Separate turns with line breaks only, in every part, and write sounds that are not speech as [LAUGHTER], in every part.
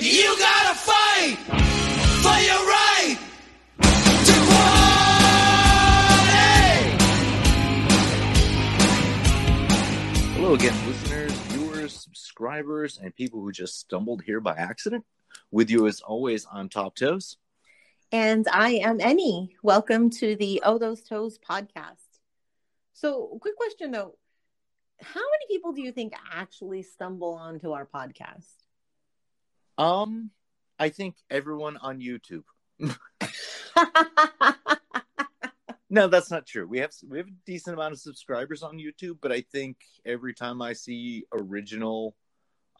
You gotta fight for your right to quality.
Hello again, listeners, viewers, subscribers, and people who just stumbled here by accident. With you as always, I'm Top Toes.
And I am Annie. Welcome to the Oh Those Toes podcast. So, quick question though How many people do you think actually stumble onto our podcast?
Um, I think everyone on YouTube. [LAUGHS] no, that's not true. We have we have a decent amount of subscribers on YouTube, but I think every time I see original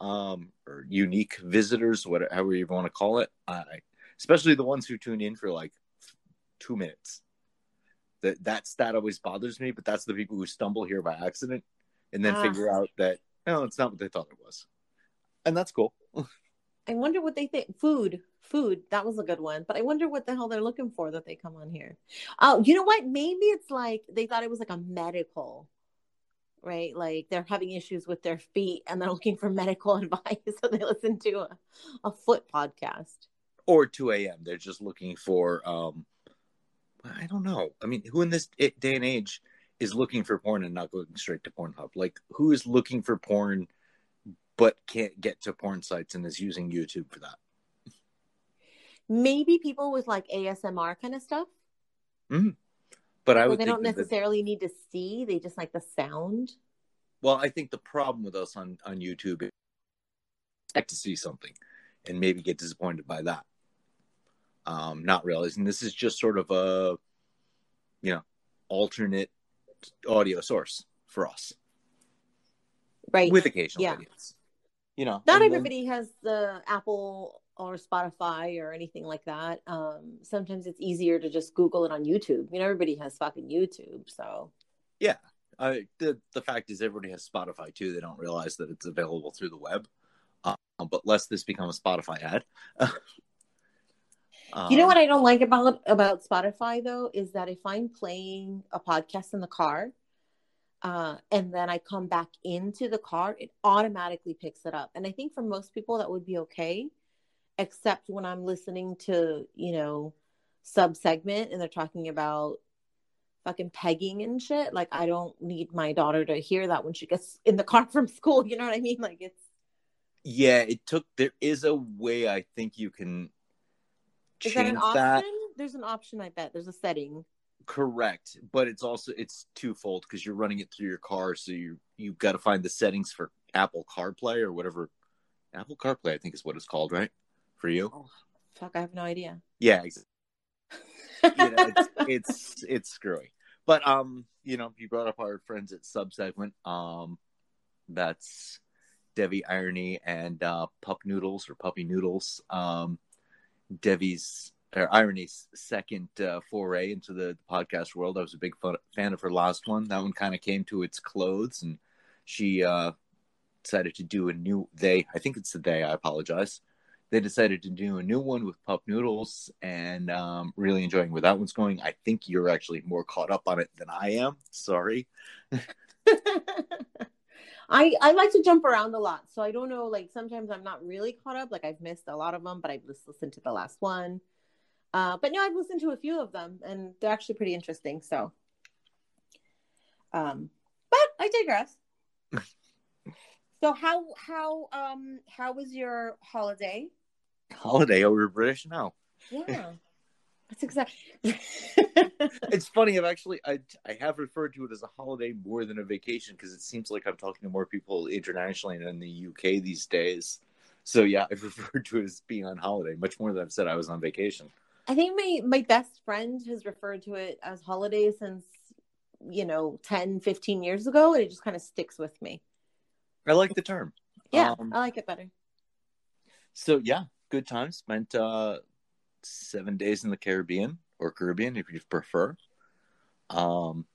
um or unique visitors, whatever however you want to call it, I especially the ones who tune in for like two minutes. That that stat always bothers me, but that's the people who stumble here by accident and then
Ah.
figure out that no, it's not what they thought it was, and that's cool. [LAUGHS]
I wonder what they think. Food, food, that was a good one. But I wonder what the hell they're looking for that they come on here. Oh, you know what? Maybe it's like they thought it was like a medical, right? Like they're having issues with their feet and they're looking for medical [LAUGHS] advice. So they listen to a, a foot podcast.
or 2 a.m. They're just looking for, um, I don't know. I mean, who in this day and age is looking for porn and not going straight to Pornhub? Like, who is looking for porn but can't get to porn sites and is using YouTube for that?
Maybe people with like ASMR kind of stuff.
But I
Well,
would
they don't
that
necessarily need to see, they just like the sound.
well, I think the problem with us on on YouTube is expect to see something and maybe get disappointed by that. Um, not realizing this is just sort of a, you know, alternate audio source for us.
Right.
with occasional
Yeah.
idiots. You know,
Not
and then-
everybody has the Apple or Spotify or anything like that. Um, sometimes it's easier to just Google it on YouTube. You know, everybody has fucking YouTube. So
uh, the the fact is, everybody has Spotify too. They don't realize that it's available through the web. Um, but lest this become a Spotify ad. [LAUGHS]
you know
Um,
what I don't like about about Spotify though is that if I'm playing a podcast in the car, uh, and then I come back into the car, it automatically picks it up. And I think for most people that would be okay, except when I'm listening to you know sub segment and they're talking about fucking pegging and shit. Like I don't need my daughter to hear that when she gets in the car [LAUGHS] from school. You know what I mean? Like it's
Yeah, it took. There is a way I think you can
is that an option?
that.
There's an option. I bet there's a setting.
Correct, but it's also it's twofold because you're running it through your car, so you you've got to find the settings for Apple CarPlay or whatever. Apple CarPlay, I think, is what it's called, right? For you.
Fuck, I have no idea.
Yeah, exactly. you know, it's, [LAUGHS] it's it's screwy. But um, you know, you brought up our friends at Subsegment. Um, that's Devi Irony and uh, Pup Noodles or Puppy Noodles. Um, Devi's or Irony's second uh, foray into the podcast world. I was a big fan of her last one. That one kind of came to its clothes, and she uh, decided to do a new. They, I think it's the day. I apologize they decided to do a new one with Pup Noodles and um, really enjoying where that one's going. I think you're actually more caught up on it than I am. Sorry. [LAUGHS]
I I like to jump around a lot, so I don't know. Like sometimes I'm not really caught up. Like I've missed a lot of them, but I've just listened to the last one. Uh, but no, I've listened to a few of them, and they're actually pretty interesting. So, um, but I digress. [LAUGHS] so how how um how was your holiday?
Holiday over British now.
Yeah, [LAUGHS] that's exactly. [LAUGHS]
It's funny. I've actually I I have referred to it as a holiday more than a vacation because it seems like I'm talking to more people internationally and in the UK these days. So yeah, I've referred to it as being on holiday much more than I've said I was on vacation.
I think my my best friend has referred to it as holiday since you know 10 15 years ago and it just kind of sticks with me
I like the term.
yeah
Um,
i like it better
So yeah, good time spent uh seven days in the Caribbean or Caribbean if you prefer. Um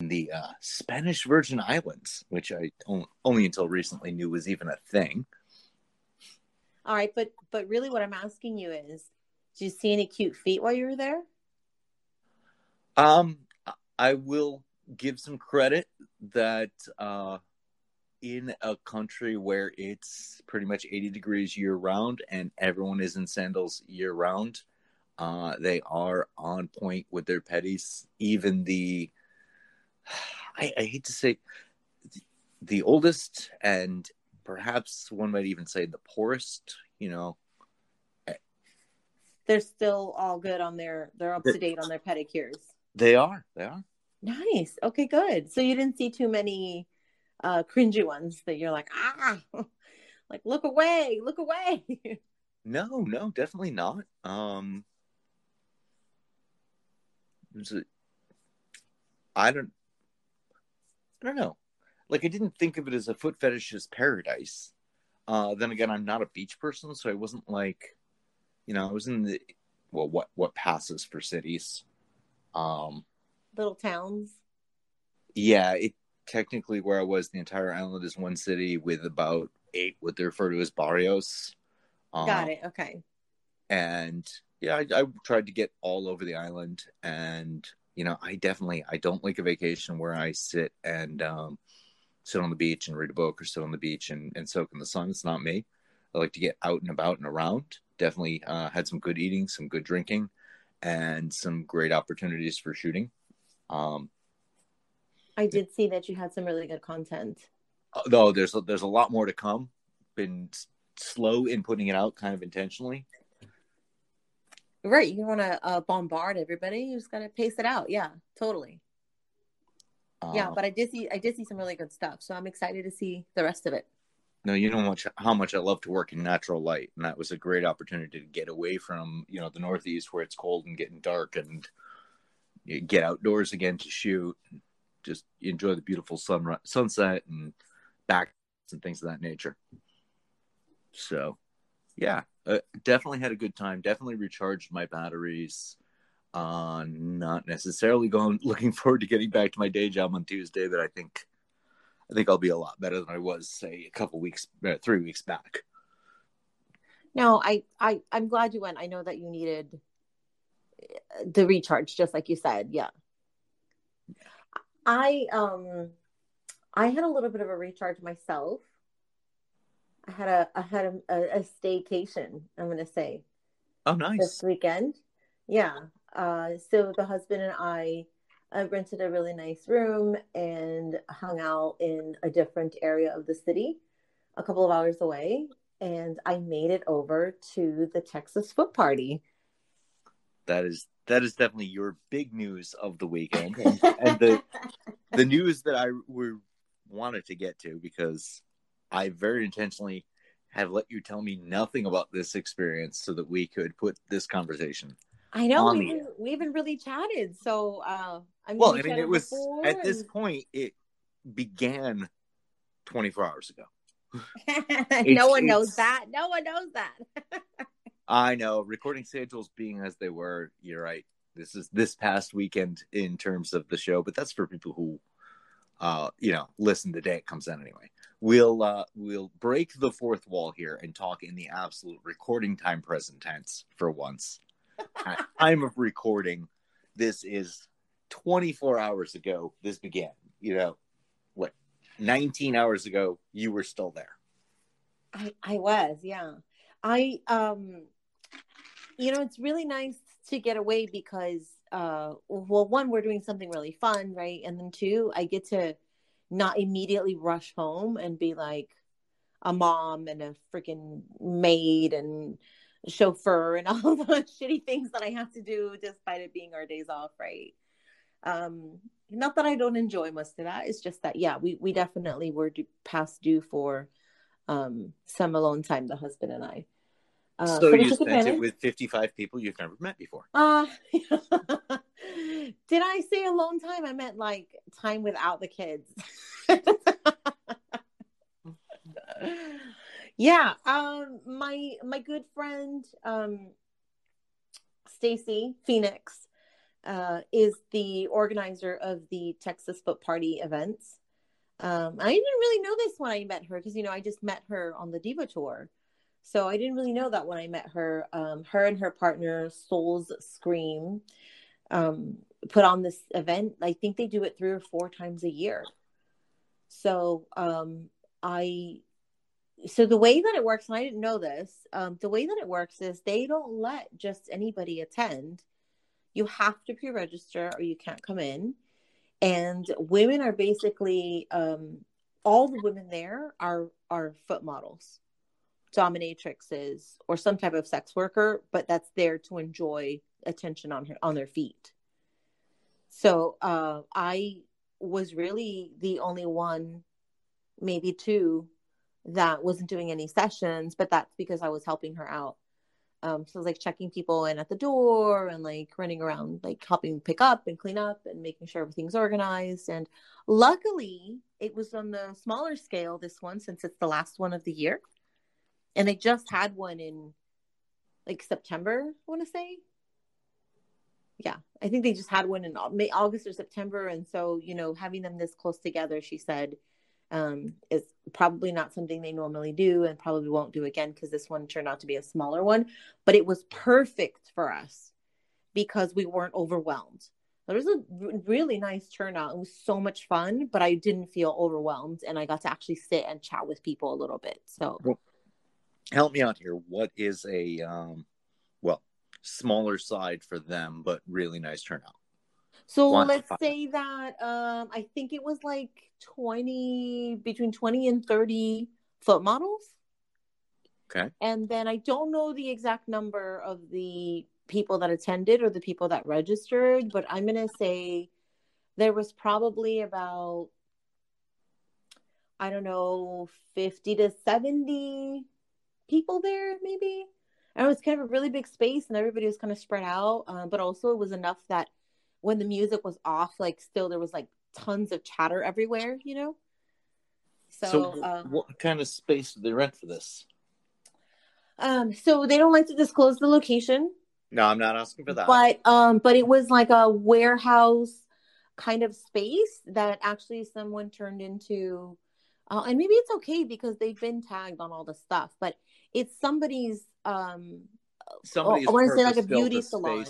in the uh, Spanish Virgin Islands, which I only until recently knew was even a thing.
all right but but really what i'm asking you is did you see any cute feet while you were there
Um, I will give some credit that uh, in a country where it's pretty much 80 degrees year round and everyone is in sandals year round. Uh, they are on point with their petties. Even the, I, I hate to say, the oldest and perhaps one might even say the poorest, you know,
They're still all good on their. They're up to date on their pedicures.
they are. They are.
Nice. Okay, good. So you didn't see too many uh cringy ones that you're like, ah, [LAUGHS] like look away, look away. [LAUGHS]
No, no, definitely not. Um, I don't, I don't know. Like I didn't think of it as a foot fetish's paradise. Uh, then again, I'm not a beach person, so I wasn't like, you know, I was in the well, what what passes for cities. Um,
Little towns.
yeah, it technically where I was, the entire island is one city with about eight what they refer to as barrios. Um,
Got it. Okay.
and yeah I, I tried to get all over the island and you know i definitely i don't like a vacation where i sit and um, sit on the beach and read a book or sit on the beach and, and soak in the sun it's not me i like to get out and about and around definitely uh, had some good eating some good drinking and some great opportunities for shooting um,
I did see that you had some really good content.
though there's there's a lot more to come been slow in putting it out kind of intentionally
Right. You want to uh, bombard everybody. You just got to pace it out. Yeah, totally. yeah,
Um,
but I did see I did see some really good stuff. So I'm excited to see the rest of it.
No, you know much how much I love to work in natural light, and that was a great opportunity to get away from you know the Northeast where it's cold and getting dark, and get outdoors again to shoot, just enjoy the beautiful sunrise, sunset, and back and things of that nature. So, yeah, uh, definitely had a good time. Definitely recharged my batteries. Uh, not necessarily going [LAUGHS] looking forward to getting back to my day job on Tuesday, but I think I think I'll be a lot better than I was, say, a couple weeks, uh, three weeks back.
No, I I I'm glad you went. I know that you needed uh, the recharge, just like you said. Yeah. I um I had a little bit of a recharge myself. I had a I had a, a, a staycation. I'm gonna say
Oh, nice.
this weekend. Yeah. Uh, so the husband and I uh, rented a really nice room and hung out in a different area of the city, a couple of hours away. And I made it over to the Texas Foot Party.
That is that is definitely your big news of the weekend, and, [LAUGHS] and the the news that I were, wanted to get to because I very intentionally have let you tell me nothing about this experience so that we could put this conversation.
I know we
the
haven't, we haven't really chatted, so uh, I mean,
Well, I mean, it was at this point it began 24 hours ago. [LAUGHS]
no one knows that. No one knows that. [LAUGHS]
I know recording schedules being as they were. You're right. This is this past weekend in terms of the show, but that's for people who, uh, you know, listen the day it comes out anyway. We'll uh, we'll break the fourth wall here and talk in the absolute recording time present tense for once. [LAUGHS] Time of recording, this is 24 hours ago. This began. You know, what? 19 hours ago, you were still there.
I I was, yeah. I um you know, it's really nice to get away because uh well one we're doing something really fun, right? And then two, I get to not immediately rush home and be like a mom and a freaking maid and chauffeur and [LAUGHS] all the shitty things that I have to do despite it being our days off, right? Um not that I don't enjoy most of that. It's just that yeah, we we definitely were due, past due for um some alone time the husband and i uh,
so you spent it with 55 people you've never met before.
uh [LAUGHS] did i say alone time i meant like time without the kids [LAUGHS] yeah um my my good friend um stacy phoenix uh is the organizer of the texas foot party events um, I didn't really know this when I met her because you know I just met her on the Diva tour, so I didn't really know that when I met her. Um, her and her partner Souls Scream um, put on this event. I think they do it three or four times a year. So um, I so the way that it works, and I didn't know this, um, the way that it works is they don't let just anybody attend. You have to pre-register or you can't come in. And women are basically um, all the women there are are foot models, dominatrixes, or some type of sex worker, but that's there to enjoy attention on her on their feet. So uh, I was really the only one, maybe two, that wasn't doing any sessions, but that's because I was helping her out. Um, so I was like checking people in at the door and like running around, like helping pick up and clean up and making sure everything's organized. And luckily, it was on the smaller scale this one since it's the last one of the year. And they just had one in like September, I want to say. Yeah, I think they just had one in May, August or September. And so, you know, having them this close together, she said, um, is probably not something they normally do and probably won't do again because this one turned out to be a smaller one. But it was perfect for us because we weren't overwhelmed. There was a really nice turnout. It was so much fun, but I didn't feel overwhelmed and I got to actually sit and chat with people a little bit. So,
well, help me out here. What is a, um, well, smaller side for them, but really nice turnout?
So let's say that um, I think it was like 20, between 20 and 30 foot models.
Okay.
And then I don't know the exact number of the people that attended or the people that registered, but I'm going to say there was probably about, I don't know, 50 to 70 people there, maybe. And it was kind of a really big space and everybody was kind of spread out, um, but also it was enough that when the music was off, like still there was like tons of chatter everywhere, you know?
So, so um, what kind of space do they rent for this?
Um, so they don't like to disclose the location.
No, I'm not asking for that.
But um, but it was like a warehouse kind of space that actually someone turned into uh, and maybe it's okay because they've been tagged on all the stuff, but it's somebody's um somebody's oh, I want to say like a beauty salon.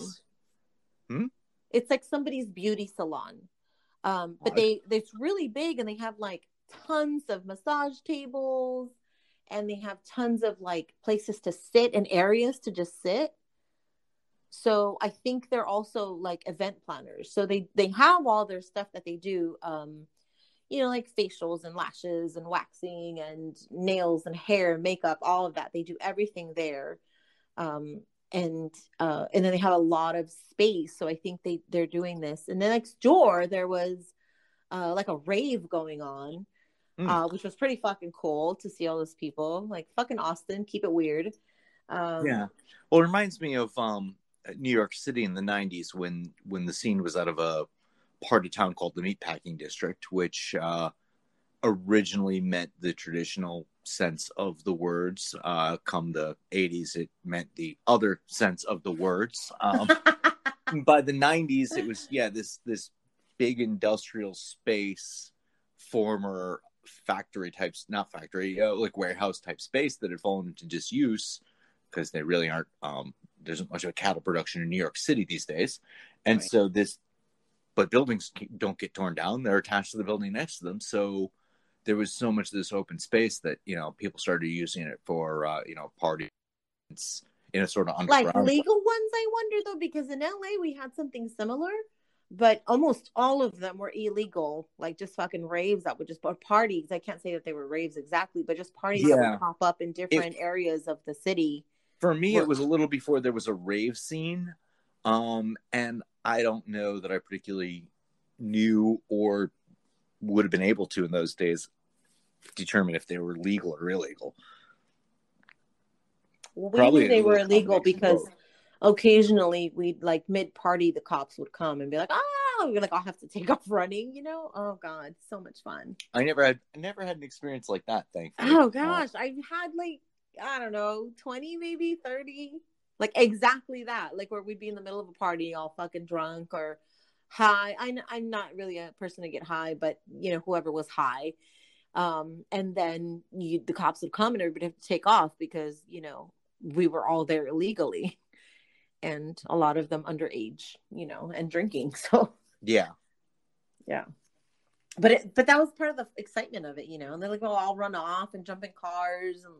Hmm? It's like somebody's beauty salon. Um, but they it's really big and they have like tons of massage tables and they have tons of like places to sit and areas to just sit. So I think they're also like event planners. So they they have all their stuff that they do um you know like facials and lashes and waxing and nails and hair and makeup all of that. They do everything there. Um and uh, and then they have a lot of space. So I think they they're doing this. And then next door there was uh, like a rave going on, mm. uh, which was pretty fucking cool to see all those people. Like fucking Austin, keep it weird.
Um, yeah, well, it reminds me of um, New York City in the '90s when when the scene was out of a part of town called the Meatpacking District, which uh, originally meant the traditional sense of the words. Uh, come the 80s, it meant the other sense of the words. Um, [LAUGHS] by the 90s, it was yeah this this big industrial space, former factory types, not factory, uh, like warehouse type space that had fallen into disuse because they really aren't. Um, there isn't much of a cattle production in New York City these days, and right. so this. But buildings don't get torn down; they're attached to the building next to them. So there was so much of this open space that you know people started using it for uh, you know parties in a sort of
like legal ones. I wonder though, because in LA we had something similar, but almost all of them were illegal, like just fucking raves that would just or parties. I can't say that they were raves exactly, but just parties yeah. that would pop up in different it, areas of the city.
For me, were... it was a little before there was a rave scene, um, and I don't know that I particularly knew or would have been able to in those days determine if they were legal or illegal.
Well, we Probably knew they were illegal because occasionally we'd like mid party the cops would come and be like, oh, you're like I'll have to take off running, you know? Oh god, so much fun.
I never had I never had an experience like that, thankfully.
Oh uh, gosh, I've had like I don't know, 20 maybe 30 like exactly that like where we'd be in the middle of a party all fucking drunk or high. I, I'm not really a person to get high, but you know, whoever was high. Um, and then you, the cops would come and everybody have to take off because, you know, we were all there illegally and a lot of them underage, you know, and drinking. [LAUGHS] So,
yeah.
Yeah. but it, but that was part of the excitement of it, you know. And they're like, "Well, I'll run off and jump in cars and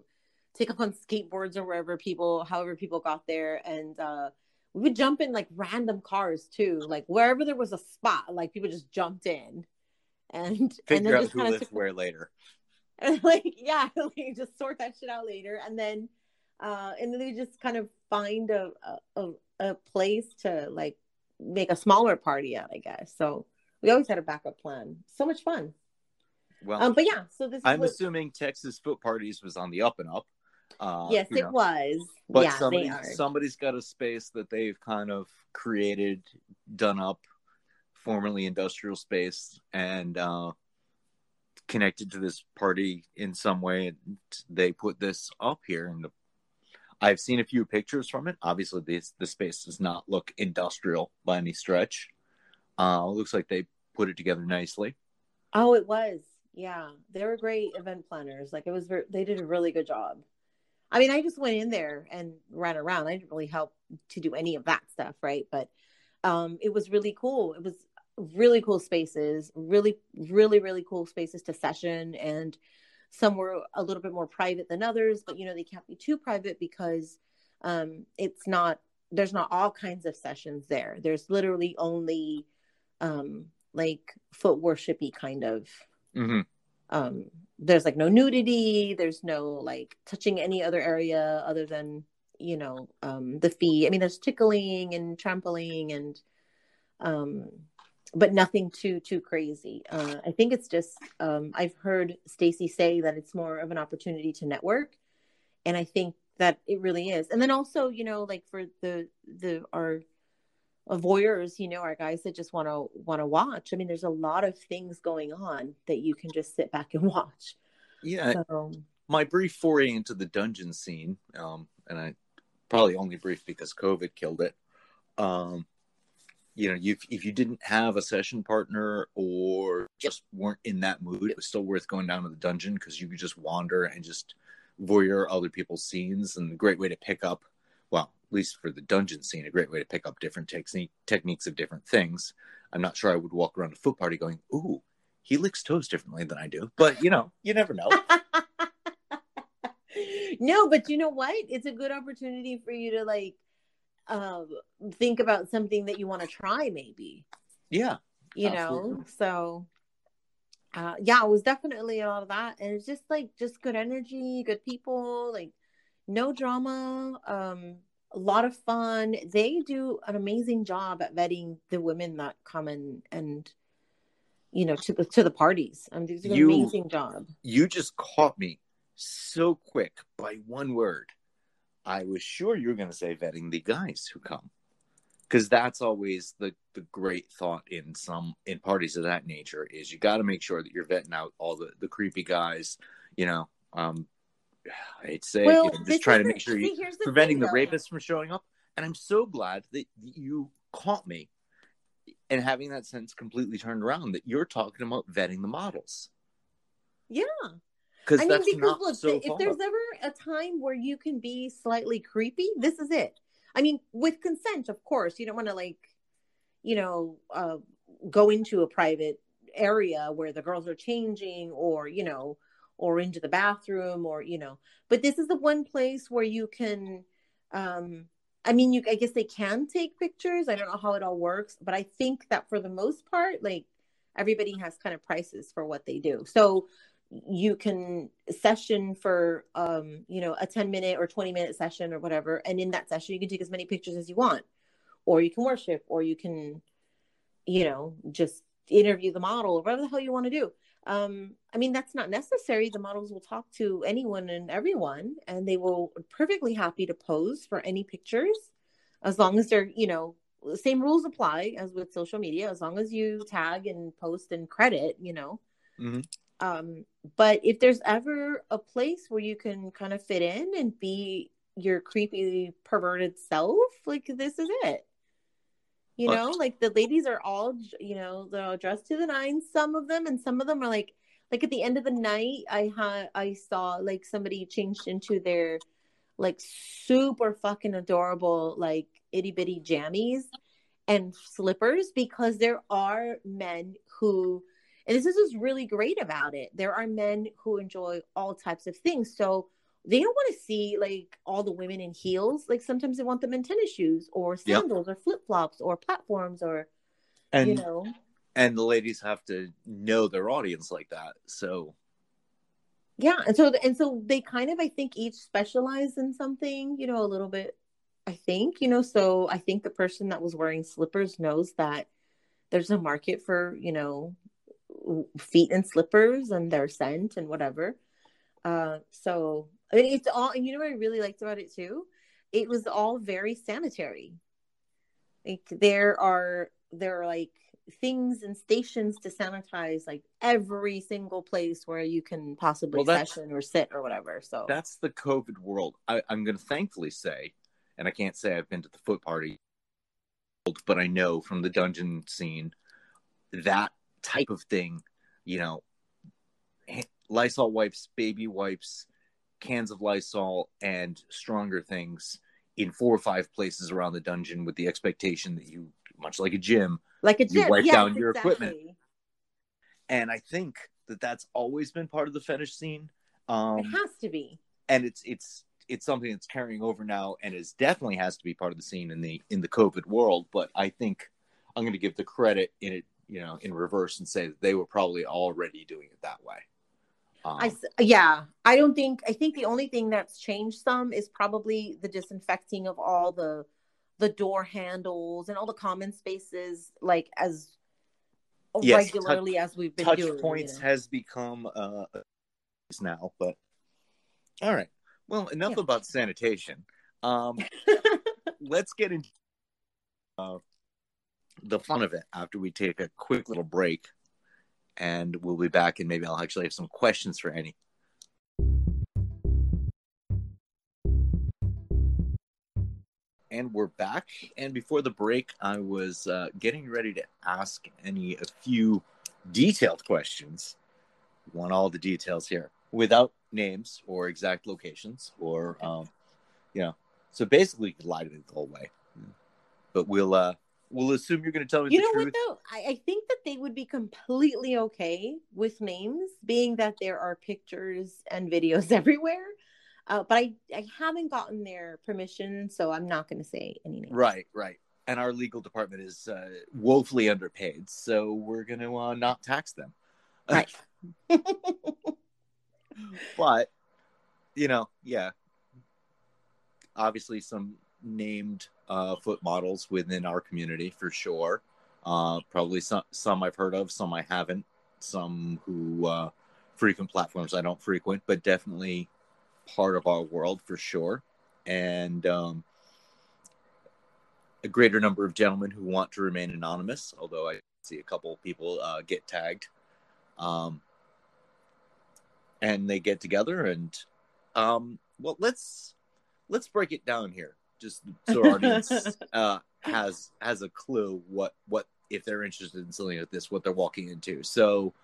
take up on skateboards or wherever people, however people got there." And uh, we would jump in like random cars too, like wherever there was a spot, like people just jumped in, and and
Figure
then
out
just
who
kind of
lives
took
where later. [LAUGHS]
and like yeah [LAUGHS] like just sort that shit out later. And then uh and then we just kind of find a a, a place to like make a smaller party out i guess. So we always had a backup plan. So much fun.
Well,
um but yeah so this
I'm
what,
assuming Texas Foot Parties was on the up and up. Uh,
yes it
know,
was
But
yeah
somebody, somebody's got a space that they've kind of created, done up, formerly industrial space, and uh, connected to this party in some way. And they put this up here, and I've seen a few pictures from it. Obviously, this the space does not look industrial by any stretch. Uh, looks like they put it together nicely.
oh it was yeah they were great event planners like it was they did a really good job i mean i just went in there and ran around. I didn't really help to do any of that stuff right? But um it was really cool. It was really cool spaces really really really cool spaces to session. And some were a little bit more private than others but you know they can't be too private because um it's not there's not all kinds of sessions there. There's literally only um like foot worshipy kind of
Mm-hmm.
Um there's like no nudity there's no like touching any other area other than you know um the feet. I mean there's tickling and trampling and um but nothing too too crazy. Uh i think it's just um i've heard stacy say that it's more of an opportunity to network and i think that it really is. And then also you know like for the the our voyeurs you know our guys that just want to want to watch i mean there's a lot of things going on that you can just sit back and [LAUGHS] watch
Yeah,
so
my brief foray into the dungeon scene, um, and I probably only brief because COVID killed it. Um, you know, you, if you didn't have a session partner or just weren't in that mood, it was still worth going down to the dungeon because you could just wander and just voyeur other people's scenes, and a great way to pick up, least for the dungeon scene, a great way to pick up different technique techniques of different things. I'm not sure I would walk around a foot party going, "Ooh, he licks toes differently than I do," but you know, you never know. [LAUGHS]
no but you know what it's a good opportunity for you to like um think about something that you want to try maybe
yeah.
you
Absolutely.
know so uh yeah it was definitely a lot of that and it's just like just good energy good people like no drama um a lot of fun they do an amazing job at vetting the women that come in and you know to the to the parties um they do an
You-
amazing job
you just caught me so quick by one word. I was sure you were going to say vetting the guys who come, because that's always the the great thought in some in parties of that nature is you got to make sure that you're vetting out all the the creepy guys. You know, um, I'd say
well
you know, just trying to make sure
see,
you
here's the
preventing
thing,
the rapists from showing up. And I'm so glad that you caught me and having that sense completely turned around that you're talking about vetting the models
yeah
because
I mean,
that's
because
not
look,
so
if
far.
there's ever a time where you can be slightly creepy, this is it. I mean, with consent, of course. You don't want to like, you know, uh, go into a private area where the girls are changing, or you know, or into the bathroom, or you know. But this is the one place where you can. Um, I mean, you. I guess they can take pictures. I don't know how it all works, but I think that for the most part, like everybody has kind of prices for what they do. So you can session for um you know a 10 minute or 20 minute session or whatever and in that session you can take as many pictures as you want or you can worship or you can you know just interview the model or whatever the hell you want to do um i mean that's not necessary. The models will talk to anyone and everyone and they will perfectly happy to pose for any pictures as long as they're you know same rules apply as with social media as long as you tag and post and credit you know.
Mhm.
um but if there's ever a place where you can kind of fit in and be your creepy perverted self like this is it you know like the ladies are all you know they're all dressed to the nines some of them and some of them are like like at the end of the night i had i saw like somebody changed into their like super fucking adorable like itty bitty jammies and slippers because there are men who And this is what's really great about it. There are men who enjoy all types of things. So they don't want to see like all the women in heels. Like sometimes they want them in tennis shoes or
Yep.
sandals or flip flops or platforms or
and
you know.
and the ladies have to know their audience like that. So
Yeah, and so and so they kind of I think each specialize in something, you know, a little bit. I think you know, so I think the person that was wearing slippers knows that there's a market for you know feet and slippers and their scent and whatever. Uh, so I mean, it's all. You know what I really liked about it too? It was all very sanitary. Like there are there are like things and stations to sanitize like every single place where you can possibly
Well,
session or sit or whatever. So
that's the COVID world. I, I'm going to thankfully say, and I can't say I've been to the foot party, but I know from the dungeon scene that type of thing, you know, Lysol wipes, baby wipes, cans of Lysol, and stronger things in four or five places around the dungeon with the expectation that you, much like a gym,
like a
you
gym,
wipe
yes,
down your equipment. and I think that that's always been part of the fetish scene. Um,
it has to be.
and it's it's it's something that's carrying over now and is definitely has to be part of the scene in the in the covid world but i think i'm going to give the credit in it you know in reverse and say that they were probably already doing it that way um,
I s- yeah, I don't think I think the only thing that's changed some is probably the disinfecting of all the the door handles and all the common spaces like as
Yes,
regularly as we've been
touch
doing. you
points
know.
has become uh now but all right well enough
Yeah.
about sanitation um [LAUGHS] let's get into uh, the fun of it after we take a quick little break and we'll be back and maybe i'll actually have some questions for Annie and we're back and before the break i was uh, getting ready to ask Annie a few detailed questions. Want all the details here without names or exact locations or um, you know so basically you could lie to me the whole way. But we'll uh we'll assume you're going to tell me
You know
truth
what though? I, I think that they would be completely okay with names, being that there are pictures and videos [LAUGHS] everywhere. Uh, but I, I haven't gotten their permission, so I'm not going to say any names.
right right and our legal department is uh, woefully underpaid so we're going to uh, not tax them
Right. [LAUGHS] [LAUGHS]
but you know yeah obviously some named uh, foot models within our community for sure. Uh, probably some some i've heard of some i haven't some who uh, frequent platforms i don't frequent but definitely part of our world for sure. And um, a greater number of gentlemen who want to remain anonymous although i see a couple people uh, get tagged. Um, and they get together and um, well let's let's break it down here just so our audience [LAUGHS] uh, has has a clue what what if they're interested in something like this what they're walking into so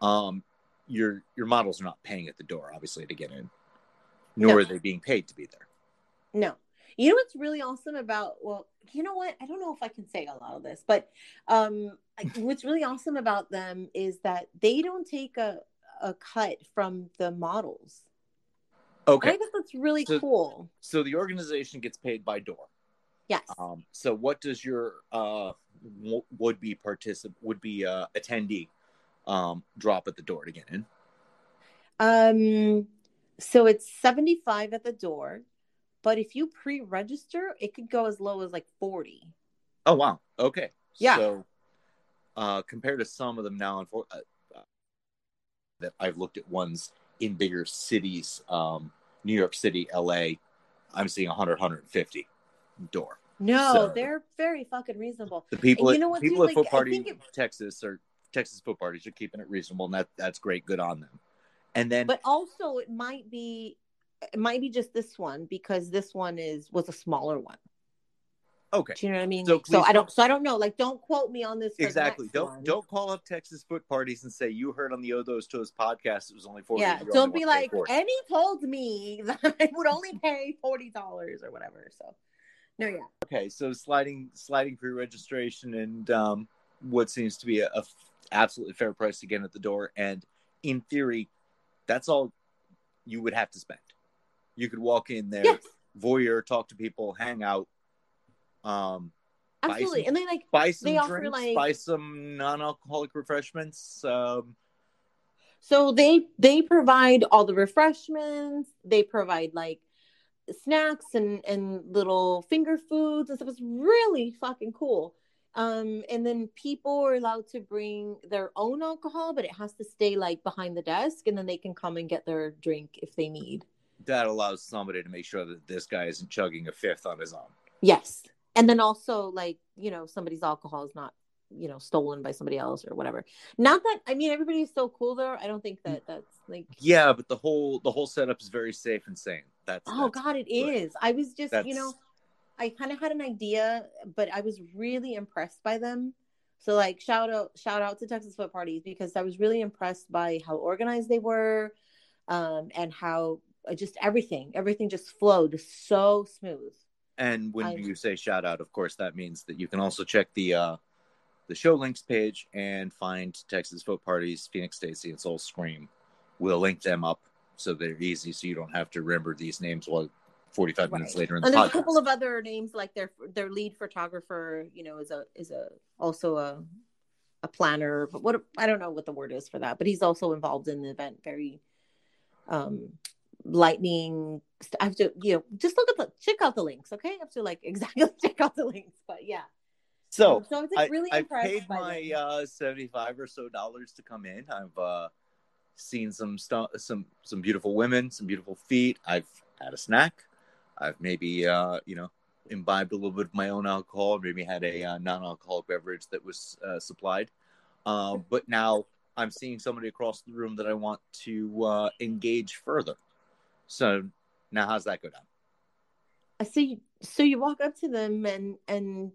um your your models are not paying at the door obviously to get in nor
No.
are they being paid to be there
No. You know what's really awesome about well, you know what? I don't know if I can say a lot of this, but um [LAUGHS] what's really awesome about them is that they don't take a a cut from the models.
Okay
I think that's really
So-
cool.
so the organization gets paid by door
Yes.
um so what does your uh w- would be participant would be uh attendee um drop at the door to get in
Um so it's 75 at the door, but if you pre-register, it could go as low as like 40.
Oh wow. Okay.
Yeah.
So, uh, compared to some of them now, uh, that I've looked at ones in bigger cities, um, New York City, L.A. I'm seeing 100, 150 door.
No,
So-
they're very fucking reasonable.
The people,
And you know what,
people
too,
at
like,
Foot Party
it-
Texas or Texas Foot Parties are keeping it reasonable, and that that's great. Good on them. And then,
But also it might be it might be just this one because this one is was a smaller one.
Okay,
Do you know what I mean?
So
So, I don't so I don't know. Like don't quote me on this.
exactly. Don't
one.
don't call up Texas Foot Parties and say you heard on the Othos Toast podcast it was only forty.
Yeah, don't be
want to pay
like,
40.
Annie told me [LAUGHS] that I would only pay forty dollars or whatever. So, no, yeah,
Okay, so sliding sliding pre-registration and um, what seems to be a, a, absolutely fair price again at the door. And in theory, that's all you would have to spend. You could walk in there,
Yes,
voyeur, talk to people, hang out, um,
absolutely.
some-
And they like
buy some
They offer,
drinks,
like-
buy some non-alcoholic refreshments. Um,
So they they provide all the refreshments. They provide like snacks and and little finger foods and stuff. It's really fucking cool. Um, and then people are allowed to bring their own alcohol, but it has to stay like behind the desk, and then they can come and get their drink if they need.
that allows somebody to make sure that this guy isn't chugging a fifth on his own.
Yes, and then also like you know somebody's alcohol is not you know stolen by somebody else or whatever. Not that I mean everybody's so cool there. I don't think that that's like
Yeah, but the whole the whole setup is very safe and sane. That's
Oh
that's-
God, it is. I was just, you know, I kind of had an idea, but I was really impressed by them. So like shout out shout out to Texas Foot Parties because I was really impressed by how organized they were um and how uh, just everything everything just flowed so smooth.
And when
I-
you say shout out, of course, that means that you can also check the uh, the show links page and find Texas Foot Parties, Phoenix Stacy, and Soul Scream. We'll link them up so they're easy, so you don't have to remember these names while 45 minutes
Right.
later in the
And there's
podcast.
a couple of other names like their their lead photographer, you know, is a is a also a a planner, but what I don't know what the word is for that, but he's also involved in the event very um lightning I have to you know just look at the check out the links, okay? I have to like [LAUGHS] exactly [LAUGHS] check out the links, but yeah.
so
Um, so I
I,
really
I
impressed
paid my uh, 75 or so dollars to come in. I've uh, seen some some some beautiful women, some beautiful feet. I've had a snack. I've maybe uh, you know imbibed a little bit of my own alcohol, maybe had a uh, non-alcoholic beverage that was uh, supplied. Uh, but now I'm seeing somebody across the room that I want to uh, engage further. So now, how's that go down?
I see. So you walk up to them and and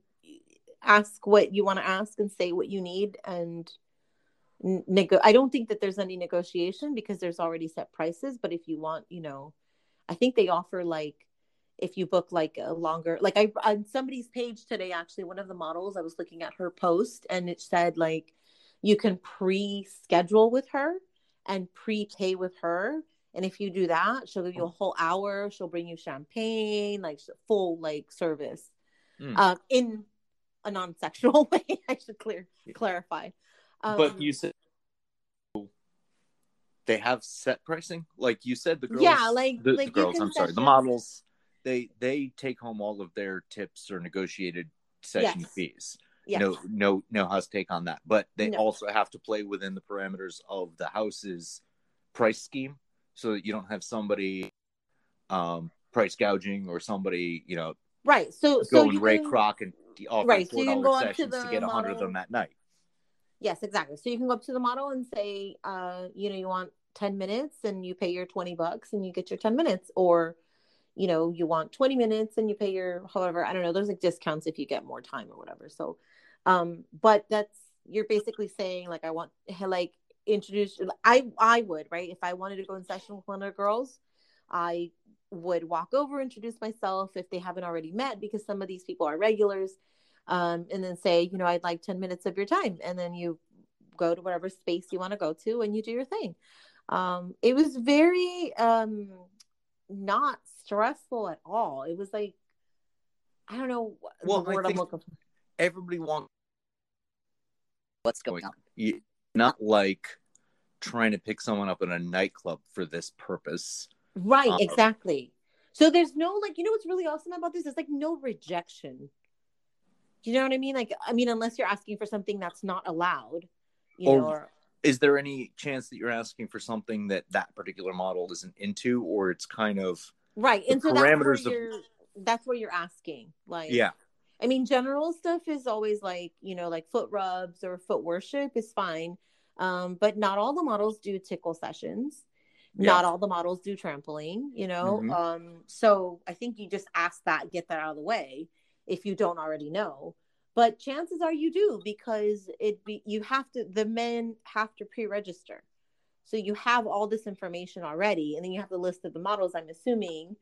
ask what you want to ask and say what you need and nego. I don't think that there's any negotiation because there's already set prices. But if you want, you know, I think they offer like if you book like a longer like I on somebody's page today actually one of the models I was looking at her post and it said like you can pre-schedule with her and pre-pay with her and if you do that she'll give you a whole hour she'll bring you champagne like full like service
Hmm.
um in a non-sexual [LAUGHS] way i should clear clarify um,
but you said they have set pricing like you said the girls
Yeah, like-
the,
like
the girls i'm sorry the models they they take home all of their tips or negotiated session
Yes.
fees
yes.
no no no house take on that but they
No.
also have to play within the parameters of the house's price scheme so that you don't have somebody um price gouging or somebody you know
right so so
going
you
ray
can,
croc and offer
Right, so
four dollar
go to
sessions to,
the
get a hundred of them that night
Yes, exactly. So you can go up to the model and say, uh, you know, you want 10 minutes and you pay your 20 bucks and you get your 10 minutes. Or, you know, you want 20 minutes and you pay your, however, I don't know, there's like discounts if you get more time or whatever. So, um, but that's, you're basically saying like, I want, like, introduce, I, I would, right? If I wanted to go in session with one of the girls, I would walk over, introduce myself if they haven't already met, because some of these people are regulars um, and then say, you know, I'd like 10 minutes of your time. And then you go to whatever space you want to go to and you do your thing. Um, it was very um, not stressful at all. It was like, I don't know what
Well,
the
I
word I'm
think-
looking for.
everybody wants
what's going on.
you, not like trying to pick someone up in a nightclub for this purpose.
Right,
Um,
exactly. So there's no like, you know what's really awesome about this? There's like no rejection. Do you know what I mean? Like, I mean, unless you're asking for something that's not allowed, you
Or-
know, or
Is there any chance that you're asking for something that that particular model isn't into, or it's kind of
right. And so that's where
parameters of-
that's where you're asking. Like,
yeah?
I mean, general stuff is always like, you know, like foot rubs or foot worship is fine. Um, but not all the models do tickle sessions.
Yeah.
Not all the models do trampoline, you know.
Mhm.
Um, so I think you just ask that, get that out of the way if you don't already know. But chances are you do because it be you have to the men have to pre-register. So you have all this information already, and then you have the list of the models, I'm assuming.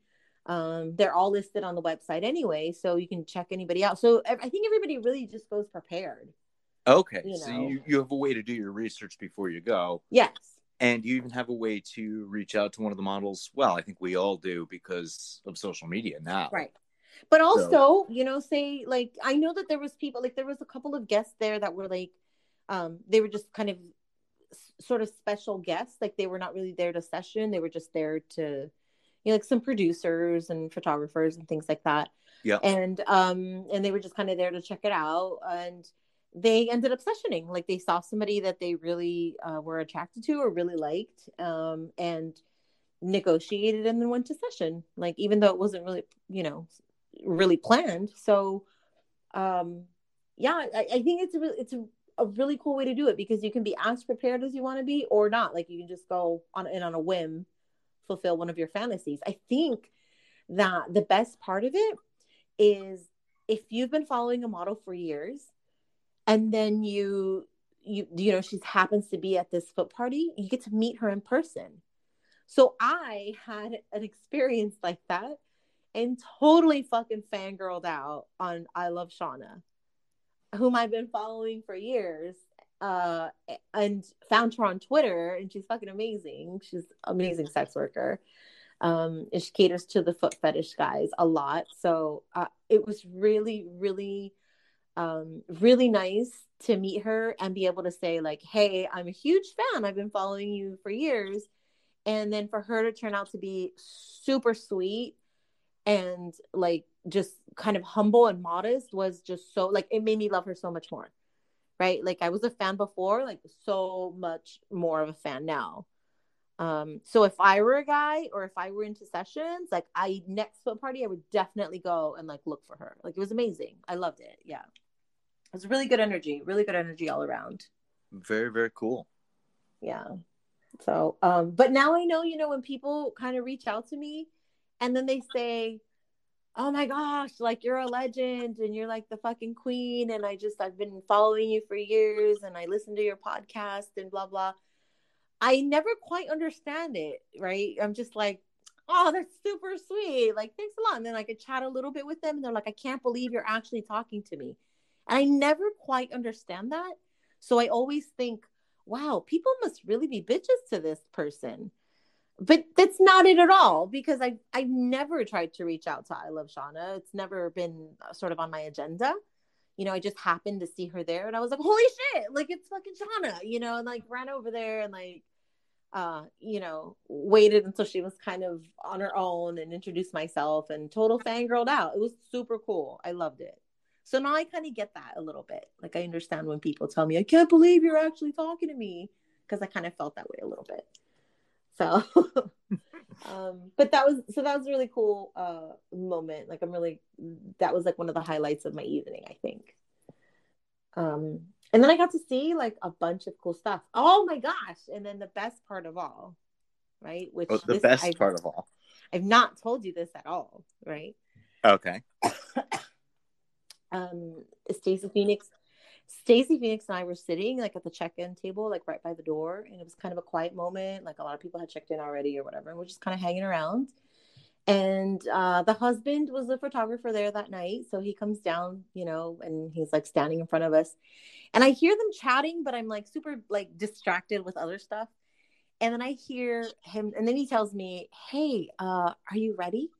Um, they're all listed on the website anyway, so you can check anybody out. So I think everybody really just goes prepared.
Okay,
You
so
know.
you, you have a way to do your research before you go,
Yes.
and you even have a way to reach out to one of the models. Well, I think we all do because of social media now.
Right. But also, you know, say like I know that there was people like there was a couple of guests there that were like um they were just kind of s- sort of special guests like they were not really there to session they were just there to you know like some producers and photographers and things like that.
Yeah.
and um and they were just kind of there to check it out and they ended up sessioning. Like they saw somebody that they really uh, were attracted to or really liked um and negotiated and then went to session. Like even though it wasn't really you know really planned. So um yeah i, I think it's a really, it's a, a really cool way to do it because you can be as prepared as you want to be or not. Like you can just go on in on a whim fulfill one of your fantasies. I think that the best part of it is if you've been following a model for years and then you you you know she happens to be at this foot party you get to meet her in person. So i had an experience like that and totally fucking fangirled out on i love shauna whom i've been following for years uh and found her on twitter and she's fucking amazing. She's amazing sex worker. Um and she caters to the foot fetish guys a lot. So uh, it was really really um really nice to meet her and be able to say like hey i'm a huge fan. I've been following you for years. And then for her to turn out to be super sweet and like just kind of humble and modest was just so like it made me love her so much more right? Like i was a fan before like so much more of a fan now. Um so if i were a guy or if i were into sessions like i next foot party i would definitely go and like look for her. Like it was amazing. I loved it. Yeah. It was really good energy really good energy all around.
Very, very cool.
yeah. So um but now i know you know when people kind of reach out to me and then they say oh my gosh like you're a legend and you're like the fucking queen and i just i've been following you for years and i listen to your podcast and blah blah. I never quite understand it right? I'm just like oh that's super sweet. Like thanks a lot. And then i could chat a little bit with them and they're like i can't believe you're actually talking to me. And i never quite understand that. So i always think wow people must really be bitches to this person but that's not it at all because I I've never tried to reach out to I Love Shauna. It's never been uh, sort of on my agenda. You know, I just happened to see her there and I was like, holy shit, like it's fucking Shauna, you know, and like ran over there and like uh, you know, waited until she was kind of on her own and introduced myself and total fangirled out. It was super cool. I loved it. So now I kind of get that a little bit. Like I understand when people tell me, I can't believe you're actually talking to me. Because I kind of felt that way a little bit. So [LAUGHS] um but that was so that was a really cool uh moment. Like i'm really that was like one of the highlights of my evening i think. Um and then i got to see like a bunch of cool stuff. Oh my gosh. And then the best part of all right? Which
Oh, the best
I've,
part of all.
i've not told you this at all right?
Okay. [COUGHS]
um Stacey Phoenix Stacey Phoenix and I were sitting like at the check-in table, like right by the door, and it was kind of a quiet moment. Like a lot of people had checked in already or whatever, and we're just kind of hanging around. And uh, the husband was a photographer there that night, so he comes down, you know, and he's like standing in front of us, and I hear them chatting, but I'm like super like distracted with other stuff. And then I hear him, and then he tells me, "Hey, uh, are you ready?"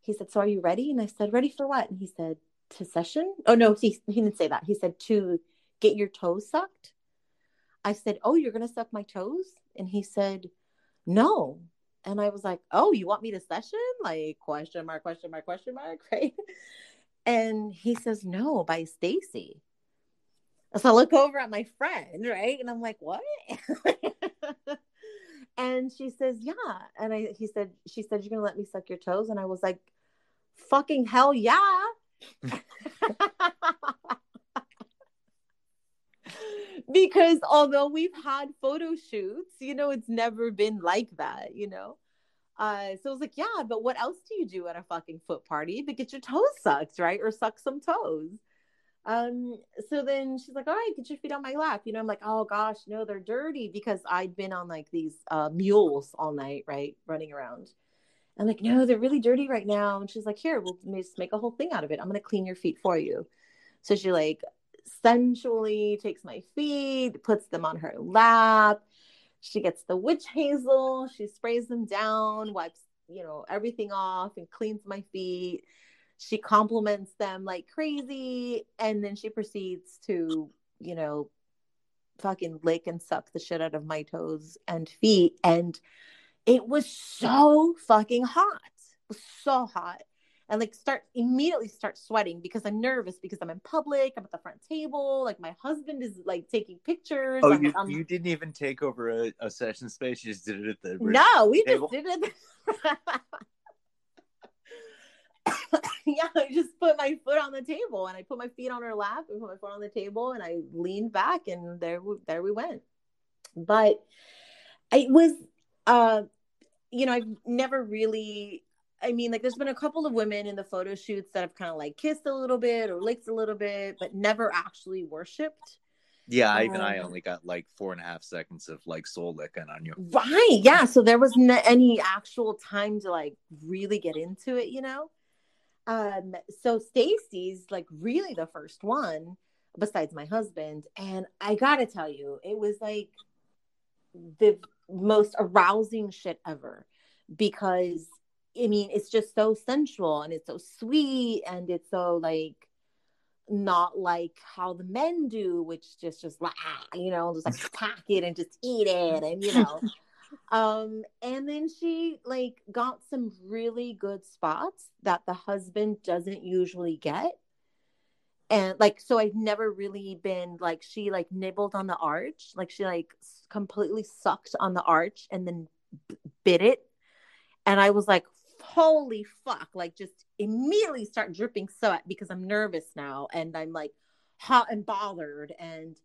He said, "So are you ready?" And I said, "Ready for what?" And he said, to session. Oh no, he he didn't say that. He said to get your toes sucked. I said, "Oh, you're gonna suck my toes?" And he said, "No." And I was like, "Oh, you want me to session?" Like question mark, question mark, question mark, [LAUGHS] right? And he says, "No," by Stacy. So I look over at my friend, right? And I'm like, "What?" [LAUGHS] and she says, "Yeah." And I he said, she said, "You're gonna let me suck your toes?" And I was like, "Fucking hell, yeah." [LAUGHS] because although we've had photo shoots, you know, it's never been like that, you know. Uh, so I was like, yeah, but what else do you do at a fucking foot party but get your toes sucked, right? Or suck some toes. Um, so then she's like, all right, get your feet on my lap. You know, I'm like, oh gosh, no, they're dirty because I'd been on like these uh mules all night, right? Running around. I'm like, no, they're really dirty right now. And she's like, here, we'll just make a whole thing out of it. I'm gonna clean your feet for you. So she like sensually takes my feet, puts them on her lap. She gets the witch hazel, she sprays them down, wipes, you know, everything off and cleans my feet. She compliments them like crazy. And then she proceeds to, you know, fucking lick and suck the shit out of my toes and feet. And it was so fucking hot. It was so hot. And like start immediately start sweating because I'm nervous because I'm in public. I'm at the front table. Like my husband is like taking pictures.
Oh,
I'm-
you,
I'm-
you didn't even take over a, a session space. You just did it at the
no, we
table?
just did it. [LAUGHS] yeah, I just put my foot on the table and I put my feet on her lap and put my foot on the table and I leaned back and there we, there we went. But it was, uh, you know, I've never really. I mean, like, there's been a couple of women in the photo shoots that have kind of like kissed a little bit or licked a little bit, but never actually worshipped.
Yeah, even I
Um,
only got like four and a half seconds of like sole licking on you.
Right. Yeah. So there wasn't any actual time to like really get into it, you know? Um, so Stacy's like really the first one besides my husband. And I gotta tell you, it was like the most arousing shit ever because I mean it's just so sensual and it's so sweet and it's so like not like how the men do, which just just like you know, just like [LAUGHS] pack it and just eat it and you know. um and then she like got some really good spots that the husband doesn't usually get and like so i've never really been like she like nibbled on the arch like she like completely sucked on the arch and then b- bit it. And i was like holy fuck like just immediately start dripping sweat because i'm nervous now and i'm like hot and bothered. And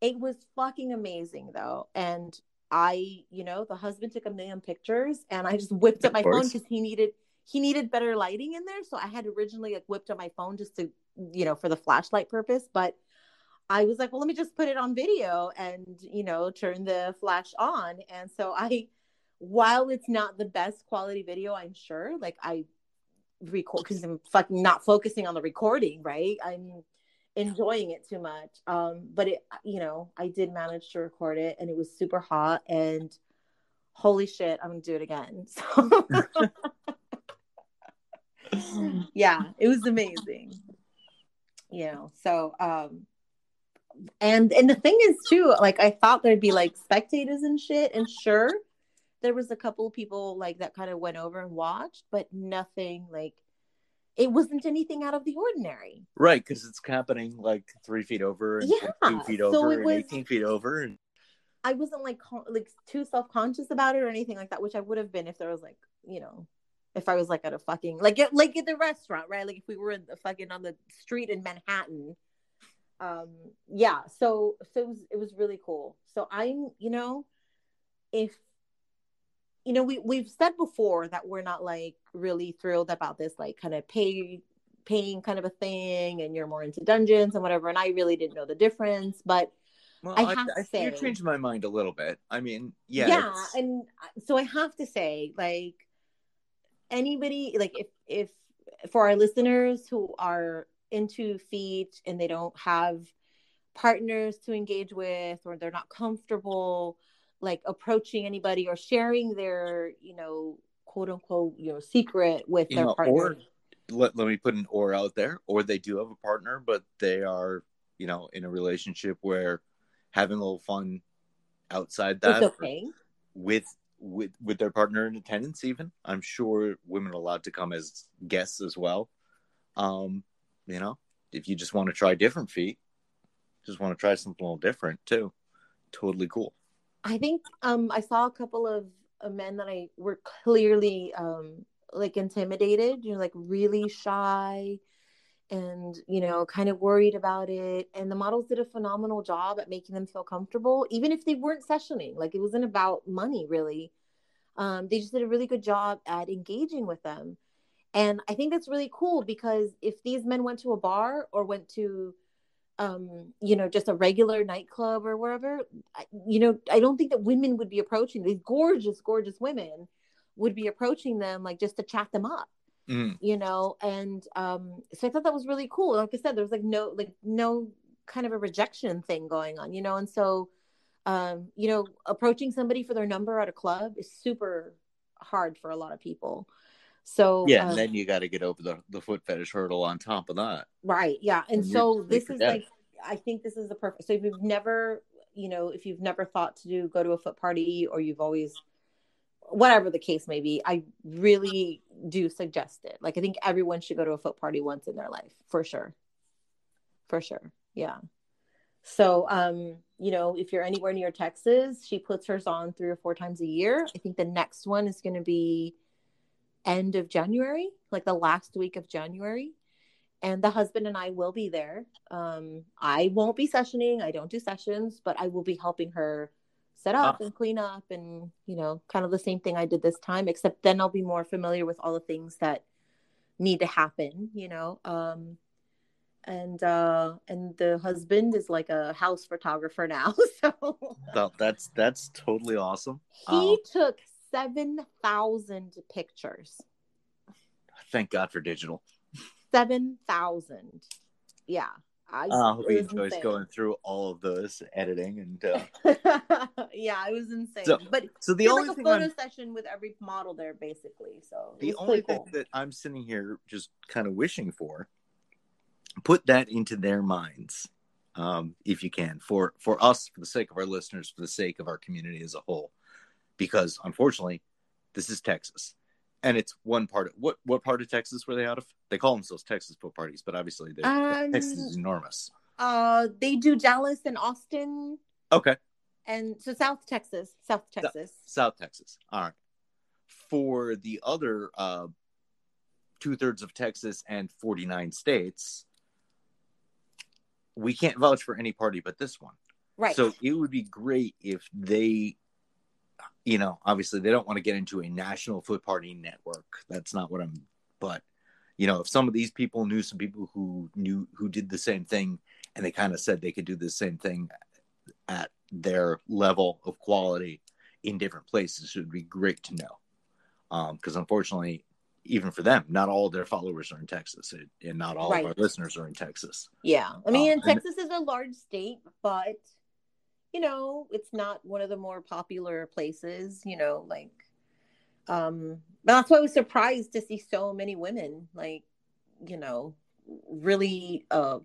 it was fucking amazing though. And i you know the husband took a million pictures and i just whipped up my phone because he needed he needed better lighting in there. So i had originally like whipped up my phone just to you know for the flashlight purpose but i was like well let me just put it on video and you know turn the flash on. And so i while it's not the best quality video i'm sure like i record because i'm fucking not focusing on the recording right? I'm enjoying it too much. Um but it you know i did manage to record it and it was super hot and holy shit i'm gonna do it again. [LAUGHS] So [LAUGHS] [LAUGHS] yeah it was amazing you know so um and and the thing is too like i thought there'd be like spectators and shit and sure there was a couple of people like that kind of went over and watched but nothing like it wasn't anything out of the ordinary
Right, because it's happening like three feet over and
Yeah,
15 feet over and
was-
18 feet over. And
I wasn't like con- like too self conscious about it or anything like that, which I would have been if there was like you know, if I was like at a fucking like at, like at the restaurant, right? Like if we were in the fucking on the street in Manhattan. Um, yeah. So so it was it was really cool. So I'm you know, if you know we we've said before that we're not like really thrilled about this like kind of pay paying kind of a thing and you're more into dungeons and whatever and I really didn't know the difference but
well,
I have
I,
to
you
say-
changed my mind a little bit. I mean, yeah,
yeah, and uh, so i have to say like anybody like if if for our listeners who are into feet and they don't have partners to engage with or they're not comfortable like approaching anybody or sharing their you know quote unquote you know secret with
You
their
know,
partner.
or- let, let me put an or out there, or they do have a partner, but they are, you know, in a relationship where having a little fun outside that
okay.
with with with their partner in attendance even. I'm sure women are allowed to come as guests as well. Um you know if you just want to try different feet just want to try something a little different too. Totally cool.
I think um I saw a couple of uh, men that I were clearly um like intimidated, you know, like really shy and you know, kind of worried about it. And the models did a phenomenal job at making them feel comfortable, even if they weren't sessioning. Like it wasn't about money really. Um, they just did a really good job at engaging with them. And I think that's really cool because if these men went to a bar or went to um you know just a regular nightclub or wherever I- you know i don't think that women would be approaching these gorgeous gorgeous women would be approaching them like just to chat them up
Mm.
you know and um so i thought that was really cool like i said there was like no like no kind of a rejection thing going on, you know, and so um, you know, approaching somebody for their number at a club is super hard for a lot of people. So
Yeah,
um,
and then you got to get over the, the foot fetish hurdle on top of that.
Right. Yeah. And
And
so this is
death.
like, I think this is the perfect. So if you've never, you know, if you've never thought to do go to a foot party or you've always, whatever the case may be, I really do suggest it. Like, I think everyone should go to a foot party once in their life for sure. For sure. Yeah. So, um, you know, if you're anywhere near Texas, she puts hers on three or four times a year. I think the next one is going to be end of January, like the last week of January. And the husband and I will be there. Um, I won't be sessioning. I don't do sessions, but I will be helping her set up
Ah.
and clean up and, you know, kind of the same thing I did this time, except then I'll be more familiar with all the things that need to happen, you know. Um, and uh and the husband is like a house photographer now [LAUGHS] so
That, that's that's totally awesome.
he
Um,
took 7000 pictures
Thank God for digital.
7000 yeah I,
Uh, we
was
going through all of those editing and uh, [LAUGHS]
yeah it was insane.
So,
but
so the only
like a
thing
photo
I'm
session with every model there basically so
the only thing
cool.
that I'm sitting here just kind of wishing for, put that into their minds, um, if you can, for for us, for the sake of our listeners, for the sake of our community as a whole, because unfortunately, this is Texas, and it's one part. Of, what what part of Texas were they out of? They call themselves Texas foot parties, but obviously, they're,
Um,
Texas is enormous.
uh they do dallas and austin
Okay,
and so south texas south texas
South Texas. All right. For the other uh, two thirds of Texas and 49 states, we can't vouch for any party but this one.
right
So it would be great if they, you know, obviously they don't want to get into a national foot party network. That's not what I'm, but, you know, if some of these people knew some people who knew, who did the same thing and they kind of said they could do the same thing at their level of quality in different places, it would be great to know. Because unfortunately, even for them, not all of their followers are in Texas, and not all
Right.
of our listeners are in Texas.
Yeah. I mean,
Um,
and
and-
Texas is a large state, but you know, it's not one of the more popular places, you know, like um but that's why I was surprised to see so many women like, you know, really uh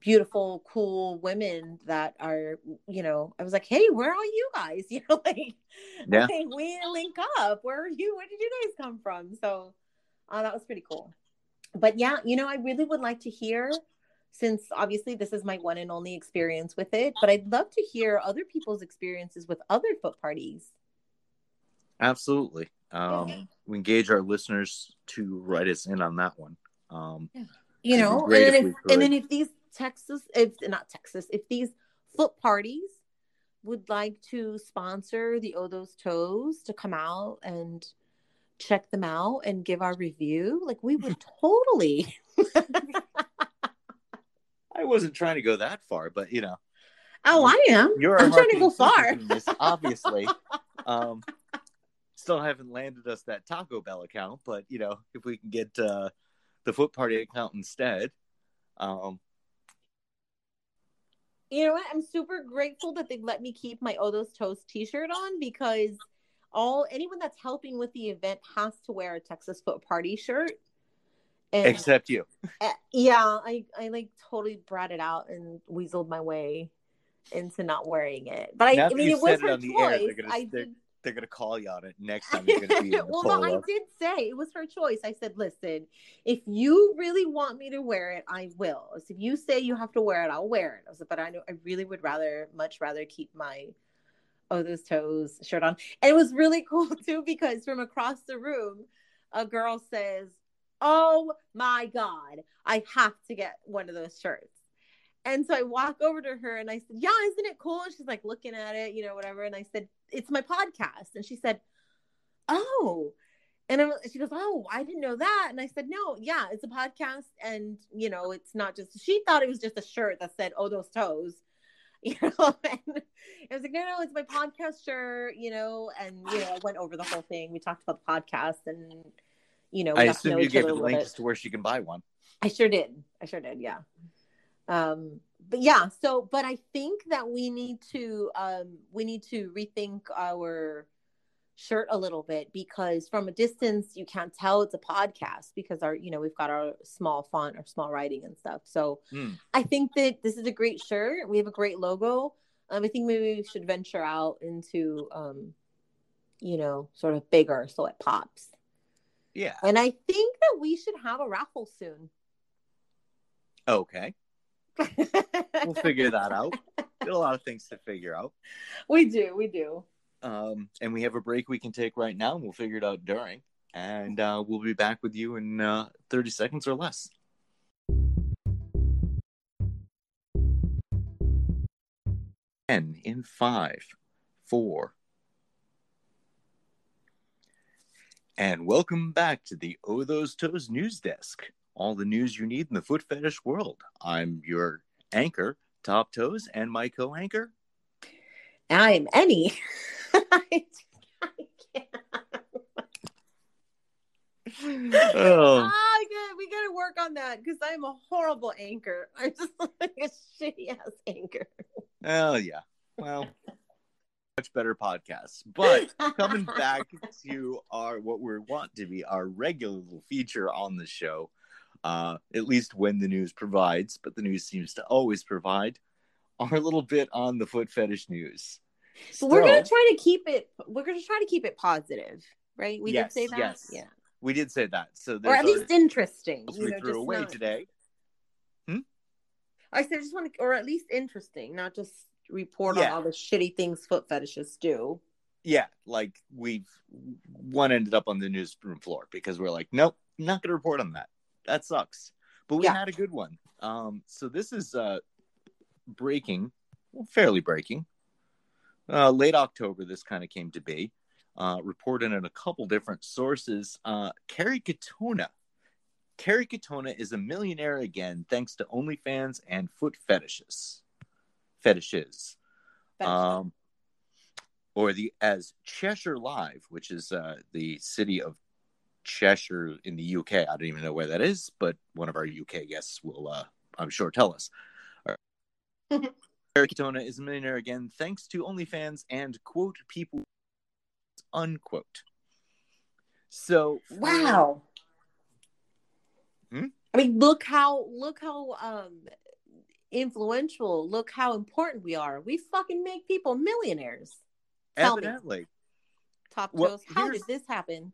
beautiful, cool women that are, you know, I was like, hey, where are you guys? [LAUGHS] You know, like,
Yeah.
like, we link up. Where are you? Where did you guys come from? So uh, that was pretty cool. But yeah, you know, I really would like to hear, since obviously this is my one and only experience with it, but I'd love to hear other people's experiences with other foot parties.
Absolutely. Um,
Yeah.
We engage our listeners to write us in on that one. Um,
you know and then
if
if, and then if these texas if not texas if these foot parties would like to sponsor the those toes to come out and check them out and give our review like we would [LAUGHS] totally [LAUGHS]
I wasn't trying to go that far, but you know,
oh i am.
you're
i'm trying to go far.
genius, obviously. [LAUGHS] um, still haven't landed us that Taco Bell account, but you know, if we can get uh, the foot party account instead, um,
you know what? I'm super grateful that they let me keep my those toes t-shirt on because all anyone that's helping with the event has to wear a texas foot party shirt and
except you.
Uh, [LAUGHS] yeah, I I like totally brought it out and weaseled my way into not wearing it. But I, I mean, it was
said it
her
air, they're
choice.
gonna- they're-
did.
They're gonna call you on it next time. You're gonna be [LAUGHS]
well, no, I did say it was her choice. I said, "Listen, if you really want me to wear it, I will. So if you say you have to wear it, I'll wear it." I was like, "But I know I really would rather, much rather, keep my oh those toes shirt on." And it was really [LAUGHS] cool too because from across the room, a girl says, "Oh my god, I have to get one of those shirts." And so I walk over to her and I said, Yeah, isn't it cool? And she's like looking at it, you know, whatever. And I said, It's my podcast. And she said, Oh. And I, she goes, Oh, I didn't know that. And I said, No, yeah, it's a podcast. And, you know, it's not just, she thought it was just a shirt that said, Oh, those toes. [LAUGHS] You know, and I was like, No, no, it's my podcast shirt, you know. And, you know, I went over the whole thing. We talked about the podcast and, you know, we
I assume you gave her
a
the
little
links to where she can buy one.
I sure did. I sure did. Yeah. Um, but yeah, so but I think that we need to um we need to rethink our shirt a little bit because from a distance you can't tell it's a podcast because our you know we've got our small font or small writing and stuff. So
Hmm.
I think that this is a great shirt. We have a great logo. Um, I think maybe we should venture out into um you know sort of bigger so it pops.
Yeah.
And I think that we should have a raffle soon.
Okay. We'll figure that out. [LAUGHS] Got a lot of things to figure out.
we do, we do.
Um, and we have a break we can take right now, and we'll figure it out during. And uh, we'll be back with you in uh, 30 seconds or less. And in five, four. And welcome back to the Oh Those Toes news desk. All the news you need in the foot fetish world. I'm your anchor, Top Toes, and my co anchor,
I'm [LAUGHS] can't.
Oh.
Good. We got to work on that because I'm a horrible anchor. I'm just [LAUGHS] like a shitty ass anchor.
Oh yeah. Well, much better podcasts. But [LAUGHS] coming back to our what we want to be our regular little feature on the show, uh, at least when the news provides, but the news seems to always provide our little bit on the foot fetish news.
But we're gonna try to keep it. We're gonna try to keep it positive, right? We
Yes,
did say that,
yes.
yeah,
we did say that. So
or at least interesting. You
we
know,
threw
just
away
not-
today.
I said, just want to, or at least interesting, not just report
Yeah.
on all the shitty things foot fetishists do.
Yeah, like we've one ended up on the newsroom floor because we're like, nope, not gonna report on that. That sucks. But we
Yeah.
had a good one. Um, so this is uh breaking, well, fairly breaking. Uh, late October, this kind of came to be. Uh, reported in a couple different sources. Uh, Kerry Katona. Kerry Katona is a millionaire again, thanks to OnlyFans and foot fetishes. Fetishes um, or the as Cheshire Live, which is uh, the city of Cheshire in the UK. I don't even know where that is, but one of our UK guests will, uh, I'm sure, tell us. Right. [LAUGHS] Eric Katona is a millionaire again, thanks to OnlyFans and quote people unquote. So
Wow.
Hmm?
I mean, look how look how um influential, look how important we are. We fucking make people millionaires. Tell me,
evidently,
top
Well,
toes, how did this happen?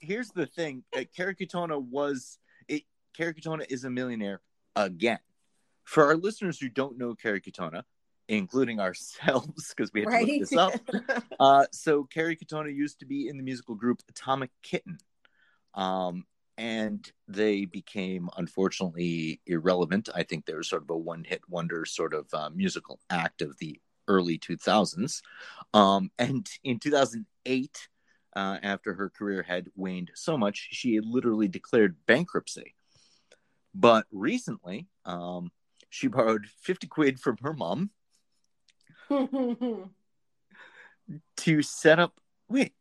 Here's the thing: uh, Kerry Katona was it. Kerry Katona is a millionaire again. For our listeners who don't know Kerry Katona, including ourselves, [LAUGHS] because we had to look this up. [LAUGHS] Uh, so Kerry Katona used to be in the musical group Atomic Kitten, um, and they became unfortunately irrelevant. I think they were sort of a one-hit wonder sort of uh, musical act of the early 2000s. Um, and in 2008, uh, after her career had waned so much, she had literally declared bankruptcy. But recently, um, she borrowed 50 quid from her mom [LAUGHS] to set up. Wait,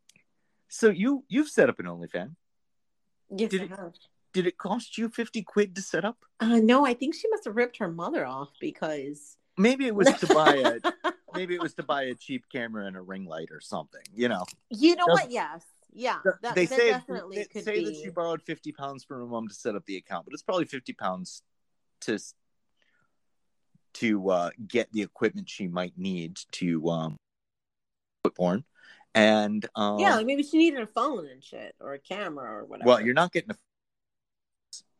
so you you've set up an OnlyFans?
Yes,
Did
I
it-
have.
Did it cost you 50 quid to set up?
Uh, no, I think she must have ripped her mother off because
Maybe it was to buy a [LAUGHS] maybe it was to buy a cheap camera and a ring light or something. You know,
you know what? Yes, yeah, that,
they
that
say
definitely
they
could
say
be.
that she borrowed 50 pounds from her mom to set up the account, but it's probably 50 pounds to to uh, get the equipment she might need to um, put porn. And um,
yeah, like maybe she needed a phone and shit or a camera or whatever.
well, you're not getting a.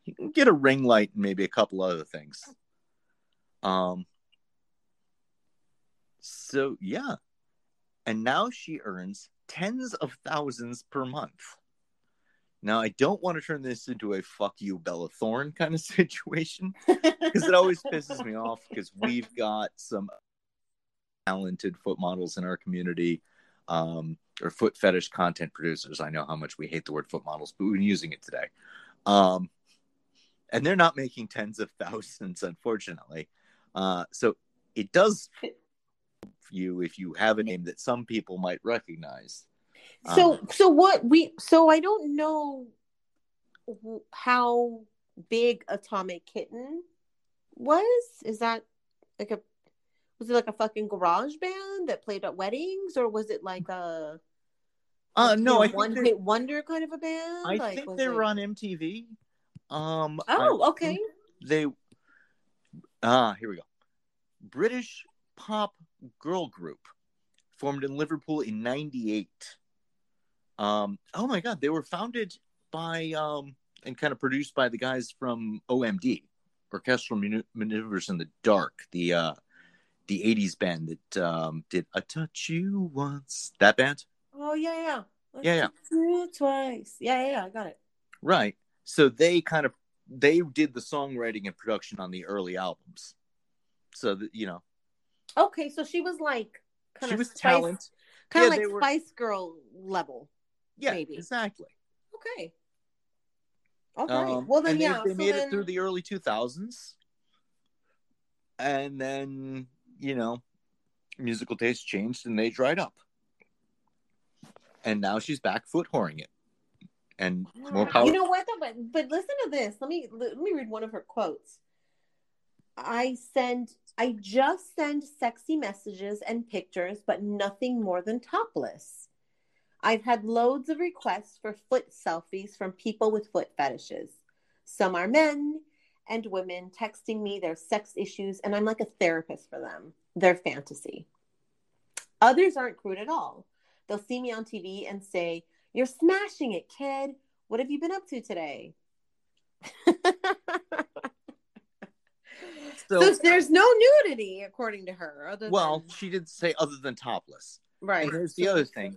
You can get a ring light and maybe a couple other things. Um. So yeah, and now she earns tens of thousands per month. Now I don't want to turn this into a "fuck you, Bella Thorne" kind of [LAUGHS] situation because it always pisses me off because we've got some talented foot models in our community um, or foot fetish content producers. I know how much we hate the word foot models, but we're using it today. Um, and they're not making tens of thousands, unfortunately. Uh, so it does you if you have a name that some people might recognize.
So
Um,
so what we so I don't know how big Atomic Kitten was. Is that Like a was it like a fucking garage band that played at weddings, or was it like a
Uh, no, I
one hit wonder kind of a band?
I
like,
think they were on MTV. Um, I
Oh, okay.
They ah, here we go. British pop girl group formed in Liverpool in '98. Um, oh my god, they were founded by um and kind of produced by the guys from OMD, Orchestral Maneuvers in the Dark, the uh the '80s band that um did "I Touch You Once." That band.
Oh yeah, yeah.
Yeah, yeah.
yeah. Twice. Yeah, yeah, yeah. I got it.
Right. So they kind of they did the songwriting and production on the early albums. So that you know,
Okay, so she was like kind
she
of
was
spice,
talent.
kind of like
they were-
Spice Girl level.
Yeah,
maybe.
exactly.
Okay. Okay.
Um,
well then,
and they,
yeah.
they
so
made
then-
it through the early two thousands, and then you know, musical taste changed and they dried up, and now she's back foot whoring it, and more power.
You know what? Though, but but listen to this. Let me let me read one of her quotes. I send I just send sexy messages and pictures, but nothing more than topless. I've had loads of requests for foot selfies from people with foot fetishes. Some are men and women texting me their sex issues, and I'm like a therapist for them, their fantasy. Others aren't crude at all. They'll see me on TV and say, You're smashing it, kid. What have you been up to today? [LAUGHS]
so,
so there's no nudity, according to her. Other
well,
than...
she did say other than topless.
right.
And here's the other thing.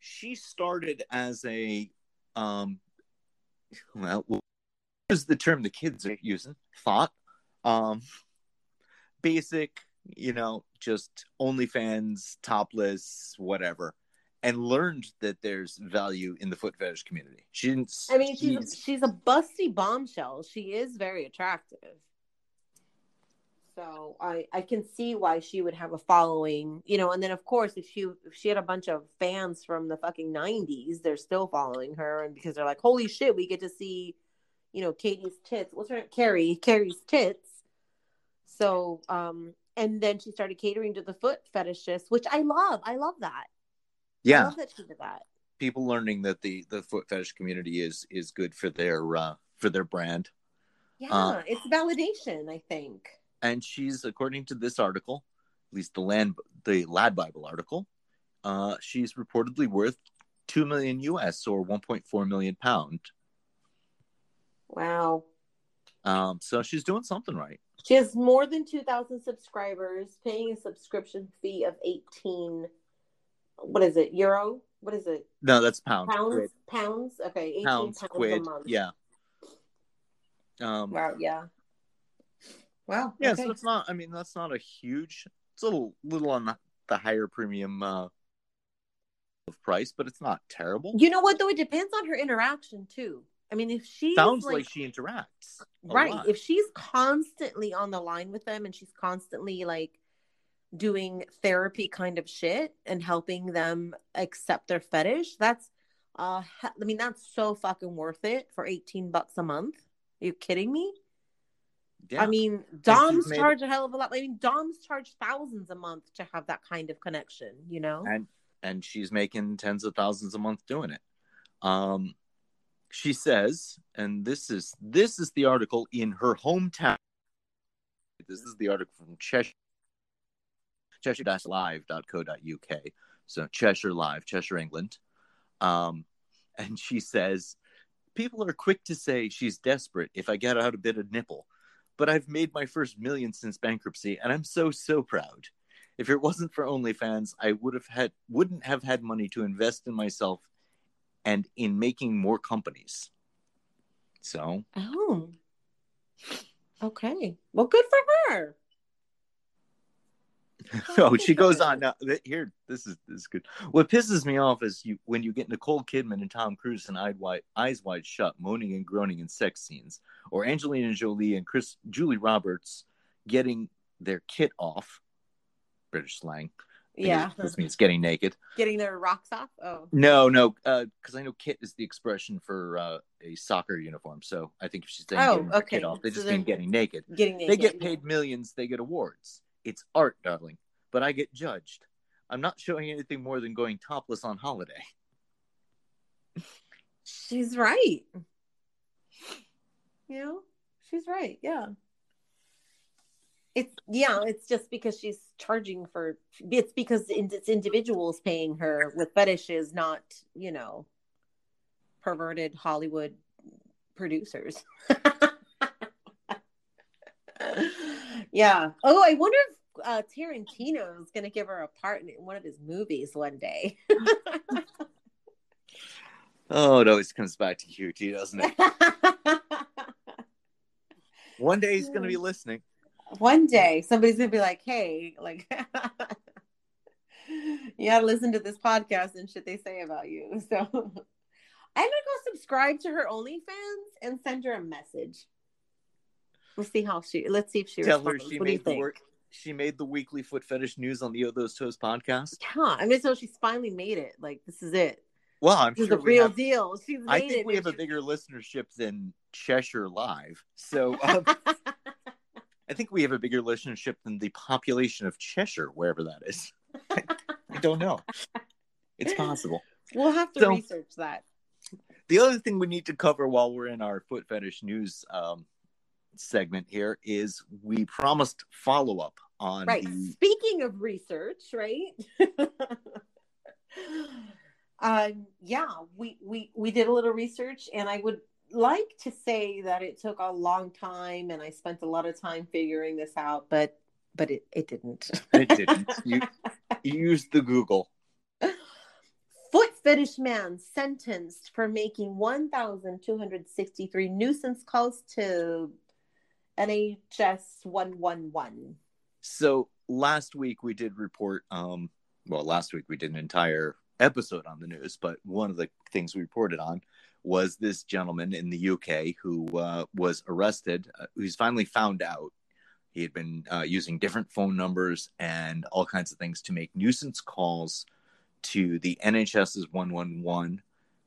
She started as a um well is the term the kids are using? Thought. Um basic, you know, just OnlyFans, topless, whatever. And learned that there's value in the foot fetish community. She didn't
I mean, she's she's a busty bombshell. She is very attractive. So I I can see why she would have a following, you know. And then of course, if she if she had a bunch of fans from the fucking nineties, they're still following her, and because they're like, holy shit, we get to see, you know, Katie's tits. What's her name? Kerry? Kerry's tits. So um, and then she started catering to the foot fetishists, which I love. I love that. I
yeah,
love that she did that.
people learning that the the foot fetish community is is good for their uh for their brand.
Yeah,
Uh,
it's validation. I think.
and she's according to this article at least the land the lad bible article uh she's reportedly worth 2 million us or 1.4 million pound
Wow.
um so she's doing something right
She has more than 2,000 subscribers, paying a subscription fee of 18. What is it? Euro? What is it?
no that's pound
Pounds?
Quid.
Pounds? Okay, 18
pounds
pounds,
quid
a month.
yeah um
Wow, yeah. Wow.
yeah
okay.
so it's not i mean that's not a huge it's a little little on the, the higher premium uh of price but it's not terrible
You know what, though? It depends on her interaction, too. I mean, if she
sounds like, she interacts
right
lot.
if she's constantly on the line with them and she's constantly like doing therapy kind of shit and helping them accept their fetish that's uh i mean that's so fucking worth it for 18 bucks a month are you kidding me
yeah.
i mean doms
made-
charge a hell of a lot i mean doms charge thousands a month to have that kind of connection you know
and and she's making tens of thousands a month doing it. Um, she says, and this is this is the article in her hometown. This is the article from Cheshire, Cheshire-live.co.uk. So Cheshire Live, Cheshire, England. Um, and she says, people are quick to say she's desperate if I get out a bit of nipple, but I've made my first million since bankruptcy, and I'm so so proud. If it wasn't for OnlyFans, I would have had wouldn't have had money to invest in myself and in making more companies. So
oh okay well good for her [LAUGHS]
oh, she goes on now. th- Here, this is this is good. What pisses me off is you when you get Nicole Kidman and Tom Cruise and eyes wide, eyes wide shut, moaning and groaning in sex scenes, or Angelina Jolie and Chris Julie Roberts getting their kit off, British slang,
Yeah.
just means getting naked.
Getting their rocks off. Oh.
No, no, because I know kit is the expression for uh, a soccer uniform. So I think if she's saying
Oh,
getting her kit
okay.
off, they
So
just mean getting naked.
Getting naked.
They get paid millions. They get awards. It's art, darling. But I get judged. I'm not showing anything more than going topless on holiday.
She's right. You know, she's right. Yeah. It's yeah, it's just because she's charging for it's because it's individuals paying her with fetishes, not, you know, perverted Hollywood producers. [LAUGHS] yeah. Oh, I wonder if uh, Tarantino is going to give her a part in one of his movies one day. [LAUGHS]
Oh, it always comes back to QT, doesn't it? [LAUGHS] One day he's going to be listening.
One day somebody's gonna be like, "Hey, like, [LAUGHS] you gotta listen to this podcast and shit they say about you." [LAUGHS] So, I'm gonna go subscribe to her OnlyFans and send her a message. We'll see how she. Let's see if she
Tell her she
what do you
made the
think?
work. She made the weekly foot fetish news on the O Those Toes podcast.
Yeah, I mean, so she's finally made it. Like, this is it.
Well, I'm
This
sure
the real
have-
deal. She's made
I think we have a bigger listenership than Cheshire Live. So [LAUGHS] um, I think we have a bigger listenership than the population of Cheshire, wherever that is. I don't know. It's possible.
we'll have to
So-
research that.
The other thing we need to cover while we're in our foot fetish news um, segment here is we promised follow up on
right
the
speaking of research right [LAUGHS] um yeah we we we did a little research and i would like to say that it took a long time and i spent a lot of time figuring this out but but it, it didn't
It didn't. You- [LAUGHS] you used the Google.
foot fetish man sentenced for making 1263 nuisance calls to nhs 111
So last week we did report um well last week we did an entire episode on the news, but one of the things we reported on was this gentleman in the UK who uh, was arrested, uh, who's finally found out he had been uh, using different phone numbers and all kinds of things to make nuisance calls to the NHS's 111.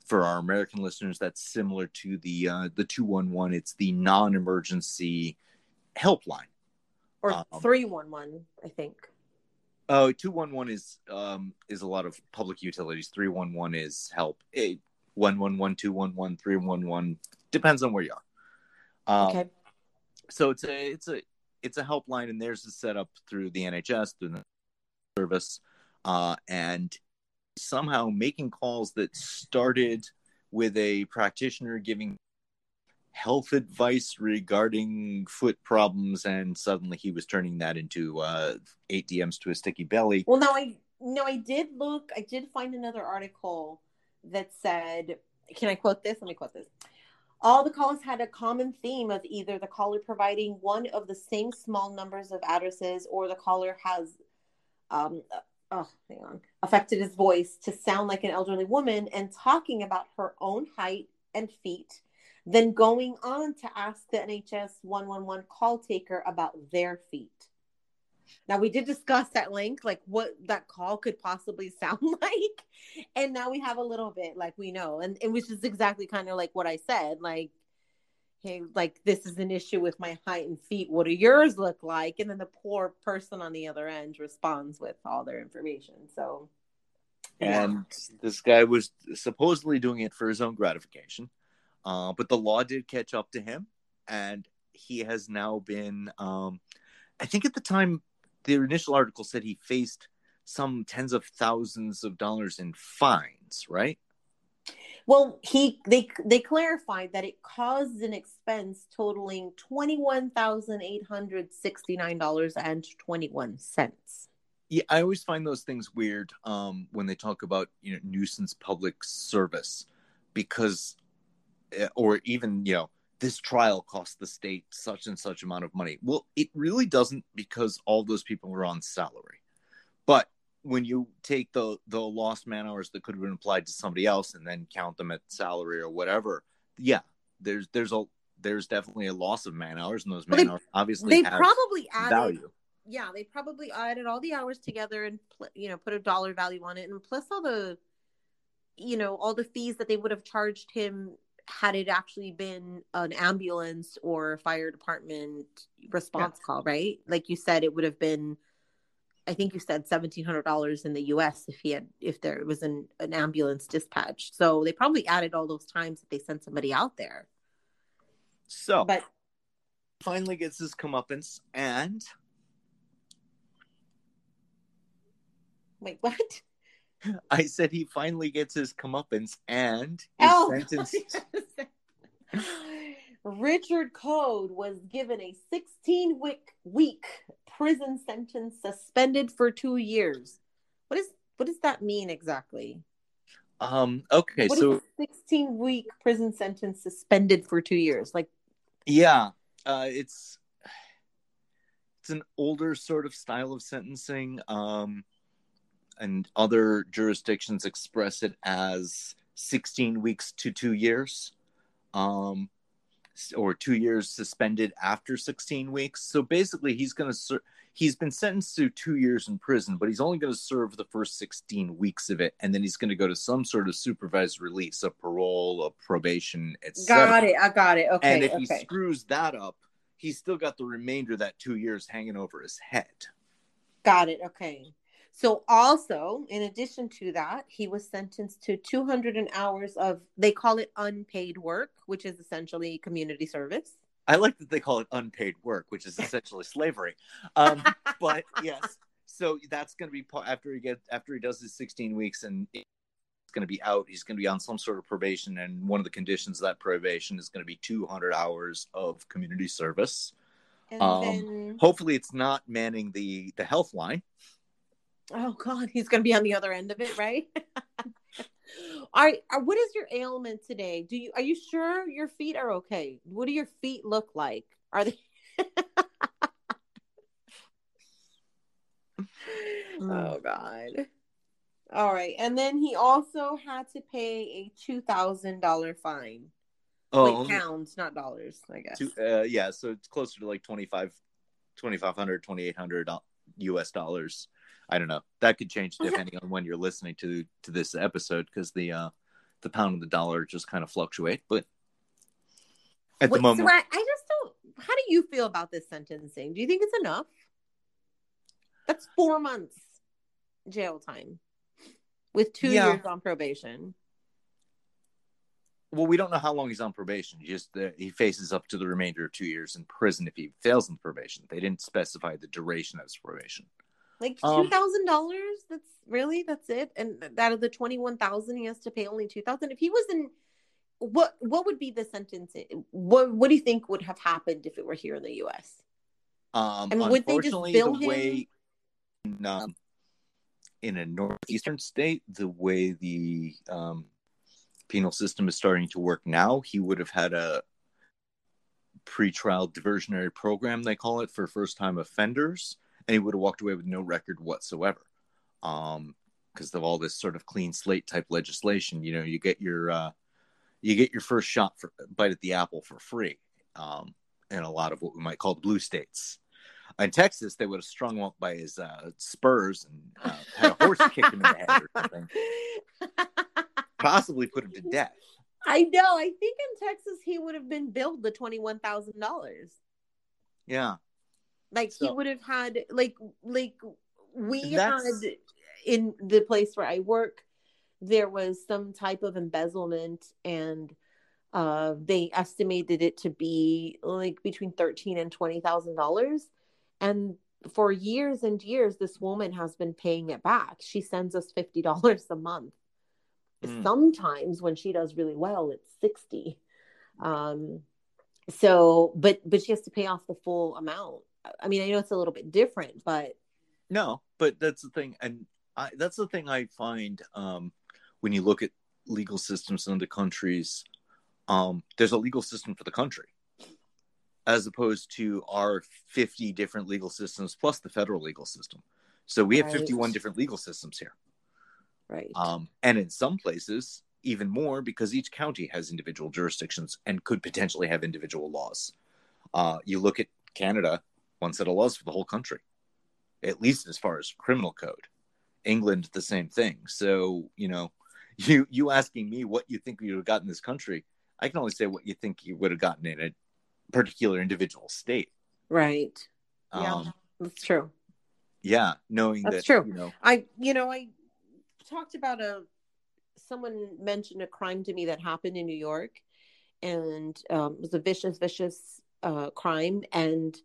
For our American listeners, that's similar to the uh, the 211. It's the non-emergency helpline.
or
Um,
311 i think
Oh, 211 is um is a lot of public utilities. 311 is help. Eh, 111, 211, 311 depends on where you are. Um,
okay
So it's a it's a it's a helpline, and theirs is set up through the NHS through the service, uh, and somehow making calls that started with a practitioner giving health advice regarding foot problems, and suddenly he was turning that into uh, eight DMs to a sticky belly.
Well, no, I no, I did look. I did find another article that said, "Can I quote this? Let me quote this." All the calls had a common theme of either the caller providing one of the same small numbers of addresses, or the caller has, um, uh, oh, hang on, affected his voice to sound like an elderly woman and talking about her own height and feet, then going on to ask the NHS 111 call taker about their feet. Now we did discuss at length like what that call could possibly [LAUGHS] sound like. And now we have a little bit like we know. And it was just exactly kind of like what I said. Like, hey, like this is an issue with my height and feet. What do yours look like? And then the poor person on the other end responds with all their information. So yeah.
and this guy was supposedly doing it for his own gratification uh, but the law did catch up to him and he has now been um, i think at the time the initial article said he faced some tens of thousands of dollars in fines right
Well, he they they clarified that it caused an expense totaling twenty one thousand eight hundred sixty nine dollars and twenty one cents.
yeah i always find those things weird um, when they talk about you know nuisance public service because eh, or even you know this trial cost the state such and such amount of money. Well it really doesn't because all those people were on salary. But when you take the the lost man hours that could have been applied to somebody else and then count them at salary or whatever yeah there's there's a there's definitely a loss of man hours and those
Well,
man
they-
hours obviously
They
have
probably added
value.
Yeah, they probably added all the hours together and you know put a dollar value on it, and plus all the, you know, all the fees that they would have charged him had it actually been an ambulance or fire department response call, right? Like you said, it would have been. I think you said seventeen hundred dollars in the U.S. if he had if there was an, an ambulance dispatched. So they probably added all those times that they sent somebody out there.
So
But
finally gets his comeuppance, and
wait, [LAUGHS] what?
I said he finally gets his comeuppance, and is
Oh, [LAUGHS]
sentenced.
Richard Code was given a 16 week week prison sentence suspended for two years. What is what does that mean exactly?
Um. Okay.
What
so
16 week prison sentence suspended for two years? Like
yeah, uh, it's it's an older sort of style of sentencing. Um, and other jurisdictions express it as 16 weeks to two years. Um, or two years suspended after 16 weeks. So basically, he's going to ser- he's been sentenced to two years in prison, but he's only going to serve the first 16 weeks of it, and then he's going to go to some sort of supervised release, a parole, a probation, etc.
got it, I got it. Okay,
and if he screws that up, he's still got the remainder of that two years hanging over his head.
Got it. Okay. So also, in addition to that, he was sentenced to 200 hours of they call it unpaid work, which is essentially community service.
I like that they call it unpaid work, which is essentially slavery. Um, but [LAUGHS] yes, so that's going to be after he gets after he does his 16 weeks and it's going to be out. He's going to be on some sort of probation, and one of the conditions of that probation is going to be 200 hours of community service.
And
Um,
then
Hopefully, it's not manning the the health line.
Oh god, he's going to be on the other end of it, right? All right, uh, what is your ailment today? Do you are you sure your feet are okay? What do your feet look like? Are they [LAUGHS] Oh god. All right. And then he also had to pay a two thousand dollar fine.
Oh,
Wait, pounds, not dollars, I guess.
to, uh, yeah, so it's closer to like 25 2500 2800 US dollars. I don't know. That could change depending on when you're listening to to this episode because the uh the pound and the dollar just kind of fluctuate, but at
Wait,
the moment
so I, I just don't how do you feel about this sentencing? Do you think it's enough? That's four months jail time with two
Yeah.
years on probation.
well we don't know how long he's on probation. He just uh, he faces up to the remainder of 2 years in prison if he fails in probation. They didn't specify the duration of his probation.
Like
Um,
two thousand dollars? That's really that's it. And out of the twenty one thousand, he has to pay only two thousand. If he was in, what what would be the sentence? What what do you think would have happened if it were here in the U.S.?
Um,
And would they just
unfortunately,
bill
the way
him?
um, in a northeastern state, the way the um, penal system is starting to work now, he would have had a pretrial diversionary program, they call it, for first-time offenders, and he would have walked away with no record whatsoever. Um, because of all this sort of clean slate type legislation, you know, you get your uh, you get your first shot for bite at the apple for free. Um, in a lot of what we might call the blue states. In Texas, they would have strung him up by his uh, spurs and uh, had a horse kick him in the head or something, [LAUGHS] possibly put him to death.
I know. I think in Texas he would have been billed the twenty one thousand dollars.
Yeah,
Like he would have had like like we had in the place where I work, there was some type of embezzlement and uh they estimated it to be like between thirteen and twenty thousand dollars. And for years and years, this woman has been paying it back. She sends us fifty dollars a month.
Mm.
Sometimes when she does really well, it's sixty. Um so but but she has to pay off the full amount. I mean, I know it's a little bit different, but
no, but that's the thing, and I, that's the thing I find um, when you look at legal systems in other countries. Um, there's a legal system for the country, as opposed to our 50 different legal systems plus the federal legal system. So we have
Right.
51 different legal systems here.
right.
Um, and in some places, even more because each county has individual jurisdictions and could potentially have individual laws. Uh, you look at Canada, one set of laws for the whole country. at least as far as criminal code. England, the same thing. So, you know, [LAUGHS] you you asking me what you think you would have gotten in this country, I can only say what you think you would have gotten in a particular individual state.
Right. Yeah.
Um,
That's true.
yeah, knowing
That's
that
true.
you know,
I, you know, I talked about a someone mentioned a crime to me that happened in New York, and um, it was a vicious, vicious uh, crime, and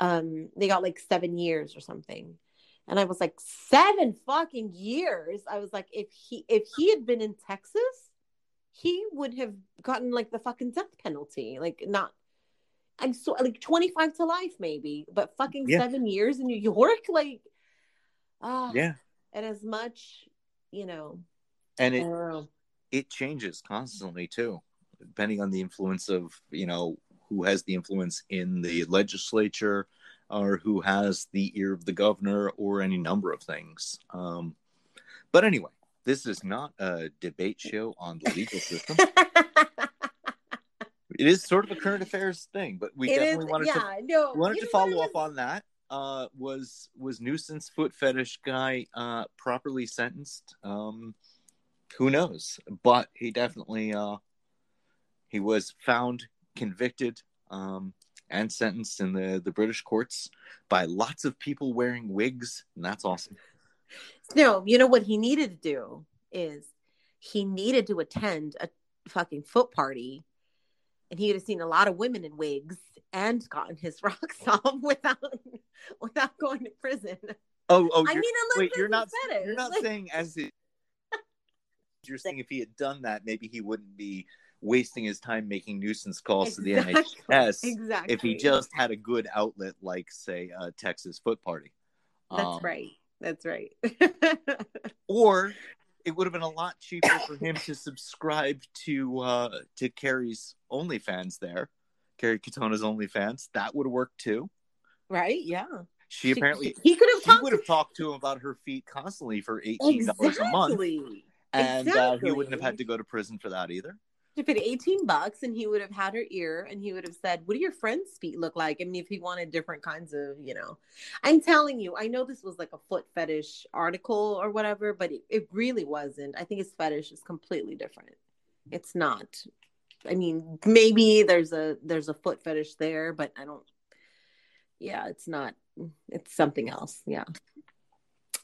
um, they got like seven years or something. And I was like, seven fucking years. I was like, if he if he had been in Texas, he would have gotten like the fucking death penalty. Like not I'm so like 25 to life, maybe, but fucking
Yeah.
seven years in New York, [LAUGHS] like ah
yeah,
and as much you know
and it
know.
it changes constantly too, depending on the influence of you know who has the influence in the legislature or who has the ear of the governor or any number of things. Um, but anyway, this is not a debate show on the legal system. [LAUGHS] it is sort of a current affairs thing, but we
It is,
definitely wanted to
no.
wanted to follow up on that. Uh, was was nuisance foot fetish guy uh, properly sentenced? Um, who knows? But he definitely uh, he was found convicted um, and sentenced in the the British courts by lots of people wearing wigs, and that's awesome.
No, you know what he needed to do is he needed to attend a fucking foot party, and he would have seen a lot of women in wigs and gotten his [LAUGHS] rocks off without without going to prison.
Oh, oh,
I mean,
wait, you're not you're not
Like-
saying as it. You're saying if he had done that, maybe he wouldn't be wasting his time making nuisance calls to the NHS.
Exactly.
if he just had a good outlet like say a texas foot party
That's
Um,
right. That's right. [LAUGHS]
or it would have been a lot cheaper for him to subscribe to uh to Kerry's onlyfans there Kerry Katona's onlyfans that would have worked too
right? Yeah.
she apparently
he could have
she
talked
would have talked to him about her feet constantly for $18 a month
Exactly.
and uh, he wouldn't have had to go to prison for that either
to paid 18 bucks and he would have had her ear and he would have said what do your friends feet look like? I mean if he wanted different kinds of you know. I'm telling you i know this was like a foot fetish article or whatever but it, it really wasn't. I think his fetish is completely different. It's not. I mean maybe there's a there's a foot fetish there but i don't yeah it's not it's something else yeah.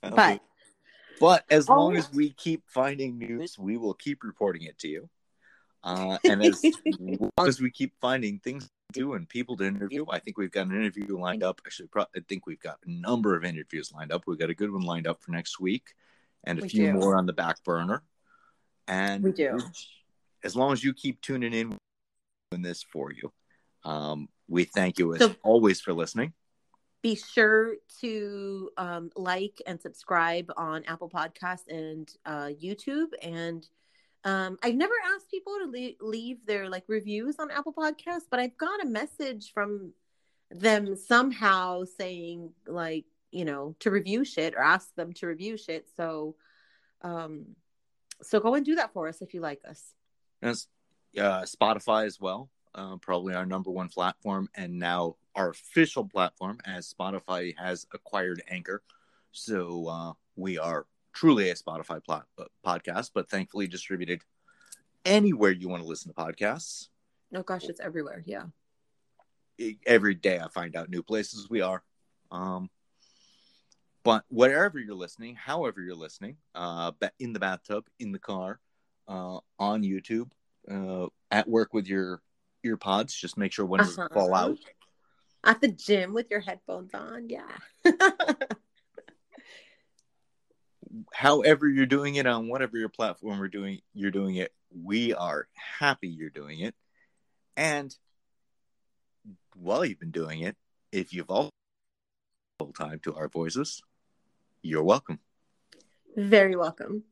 Um, but
But as
Oh.
long as we keep finding news, we will keep reporting it to you. Uh, and as [LAUGHS] long as we keep finding things to do and people to interview, I think we've got an interview lined up. Actually, pro- I think we've got a number of interviews lined up. We've got a good one lined up for next week, and a
We
few
do.
more on the back burner. And
We do.
As long as you keep tuning in, we're doing this for you. Um, we thank you as
So-
always for listening.
be sure to um, like and subscribe on Apple Podcasts and uh, YouTube. And um, I've never asked people to le- leave their like reviews on Apple Podcasts, but I've got a message from them somehow saying like you know to review shit or ask them to review shit. So, um, so go and do that for us if you like us.
Yes, uh, Spotify as well, uh, probably our number one platform, and now our official platform as Spotify has acquired Anchor. So uh, we are truly a Spotify uh, podcast, but thankfully distributed anywhere you want to listen to podcasts.
Oh gosh, it's everywhere. Yeah.
Every day I find out new places we are. Um, but wherever you're listening, however you're listening, uh, in the bathtub, in the car, uh, on YouTube, uh, at work with your ear pods, just make sure one doesn't
Uh-huh.
fall out.
At the gym with your headphones on. Yeah. [LAUGHS]
However you're doing it on whatever your platform we're doing, you're doing it. We are happy you're doing it, and while you've been doing it, if you've all full time to our voices, you're welcome.
Very welcome.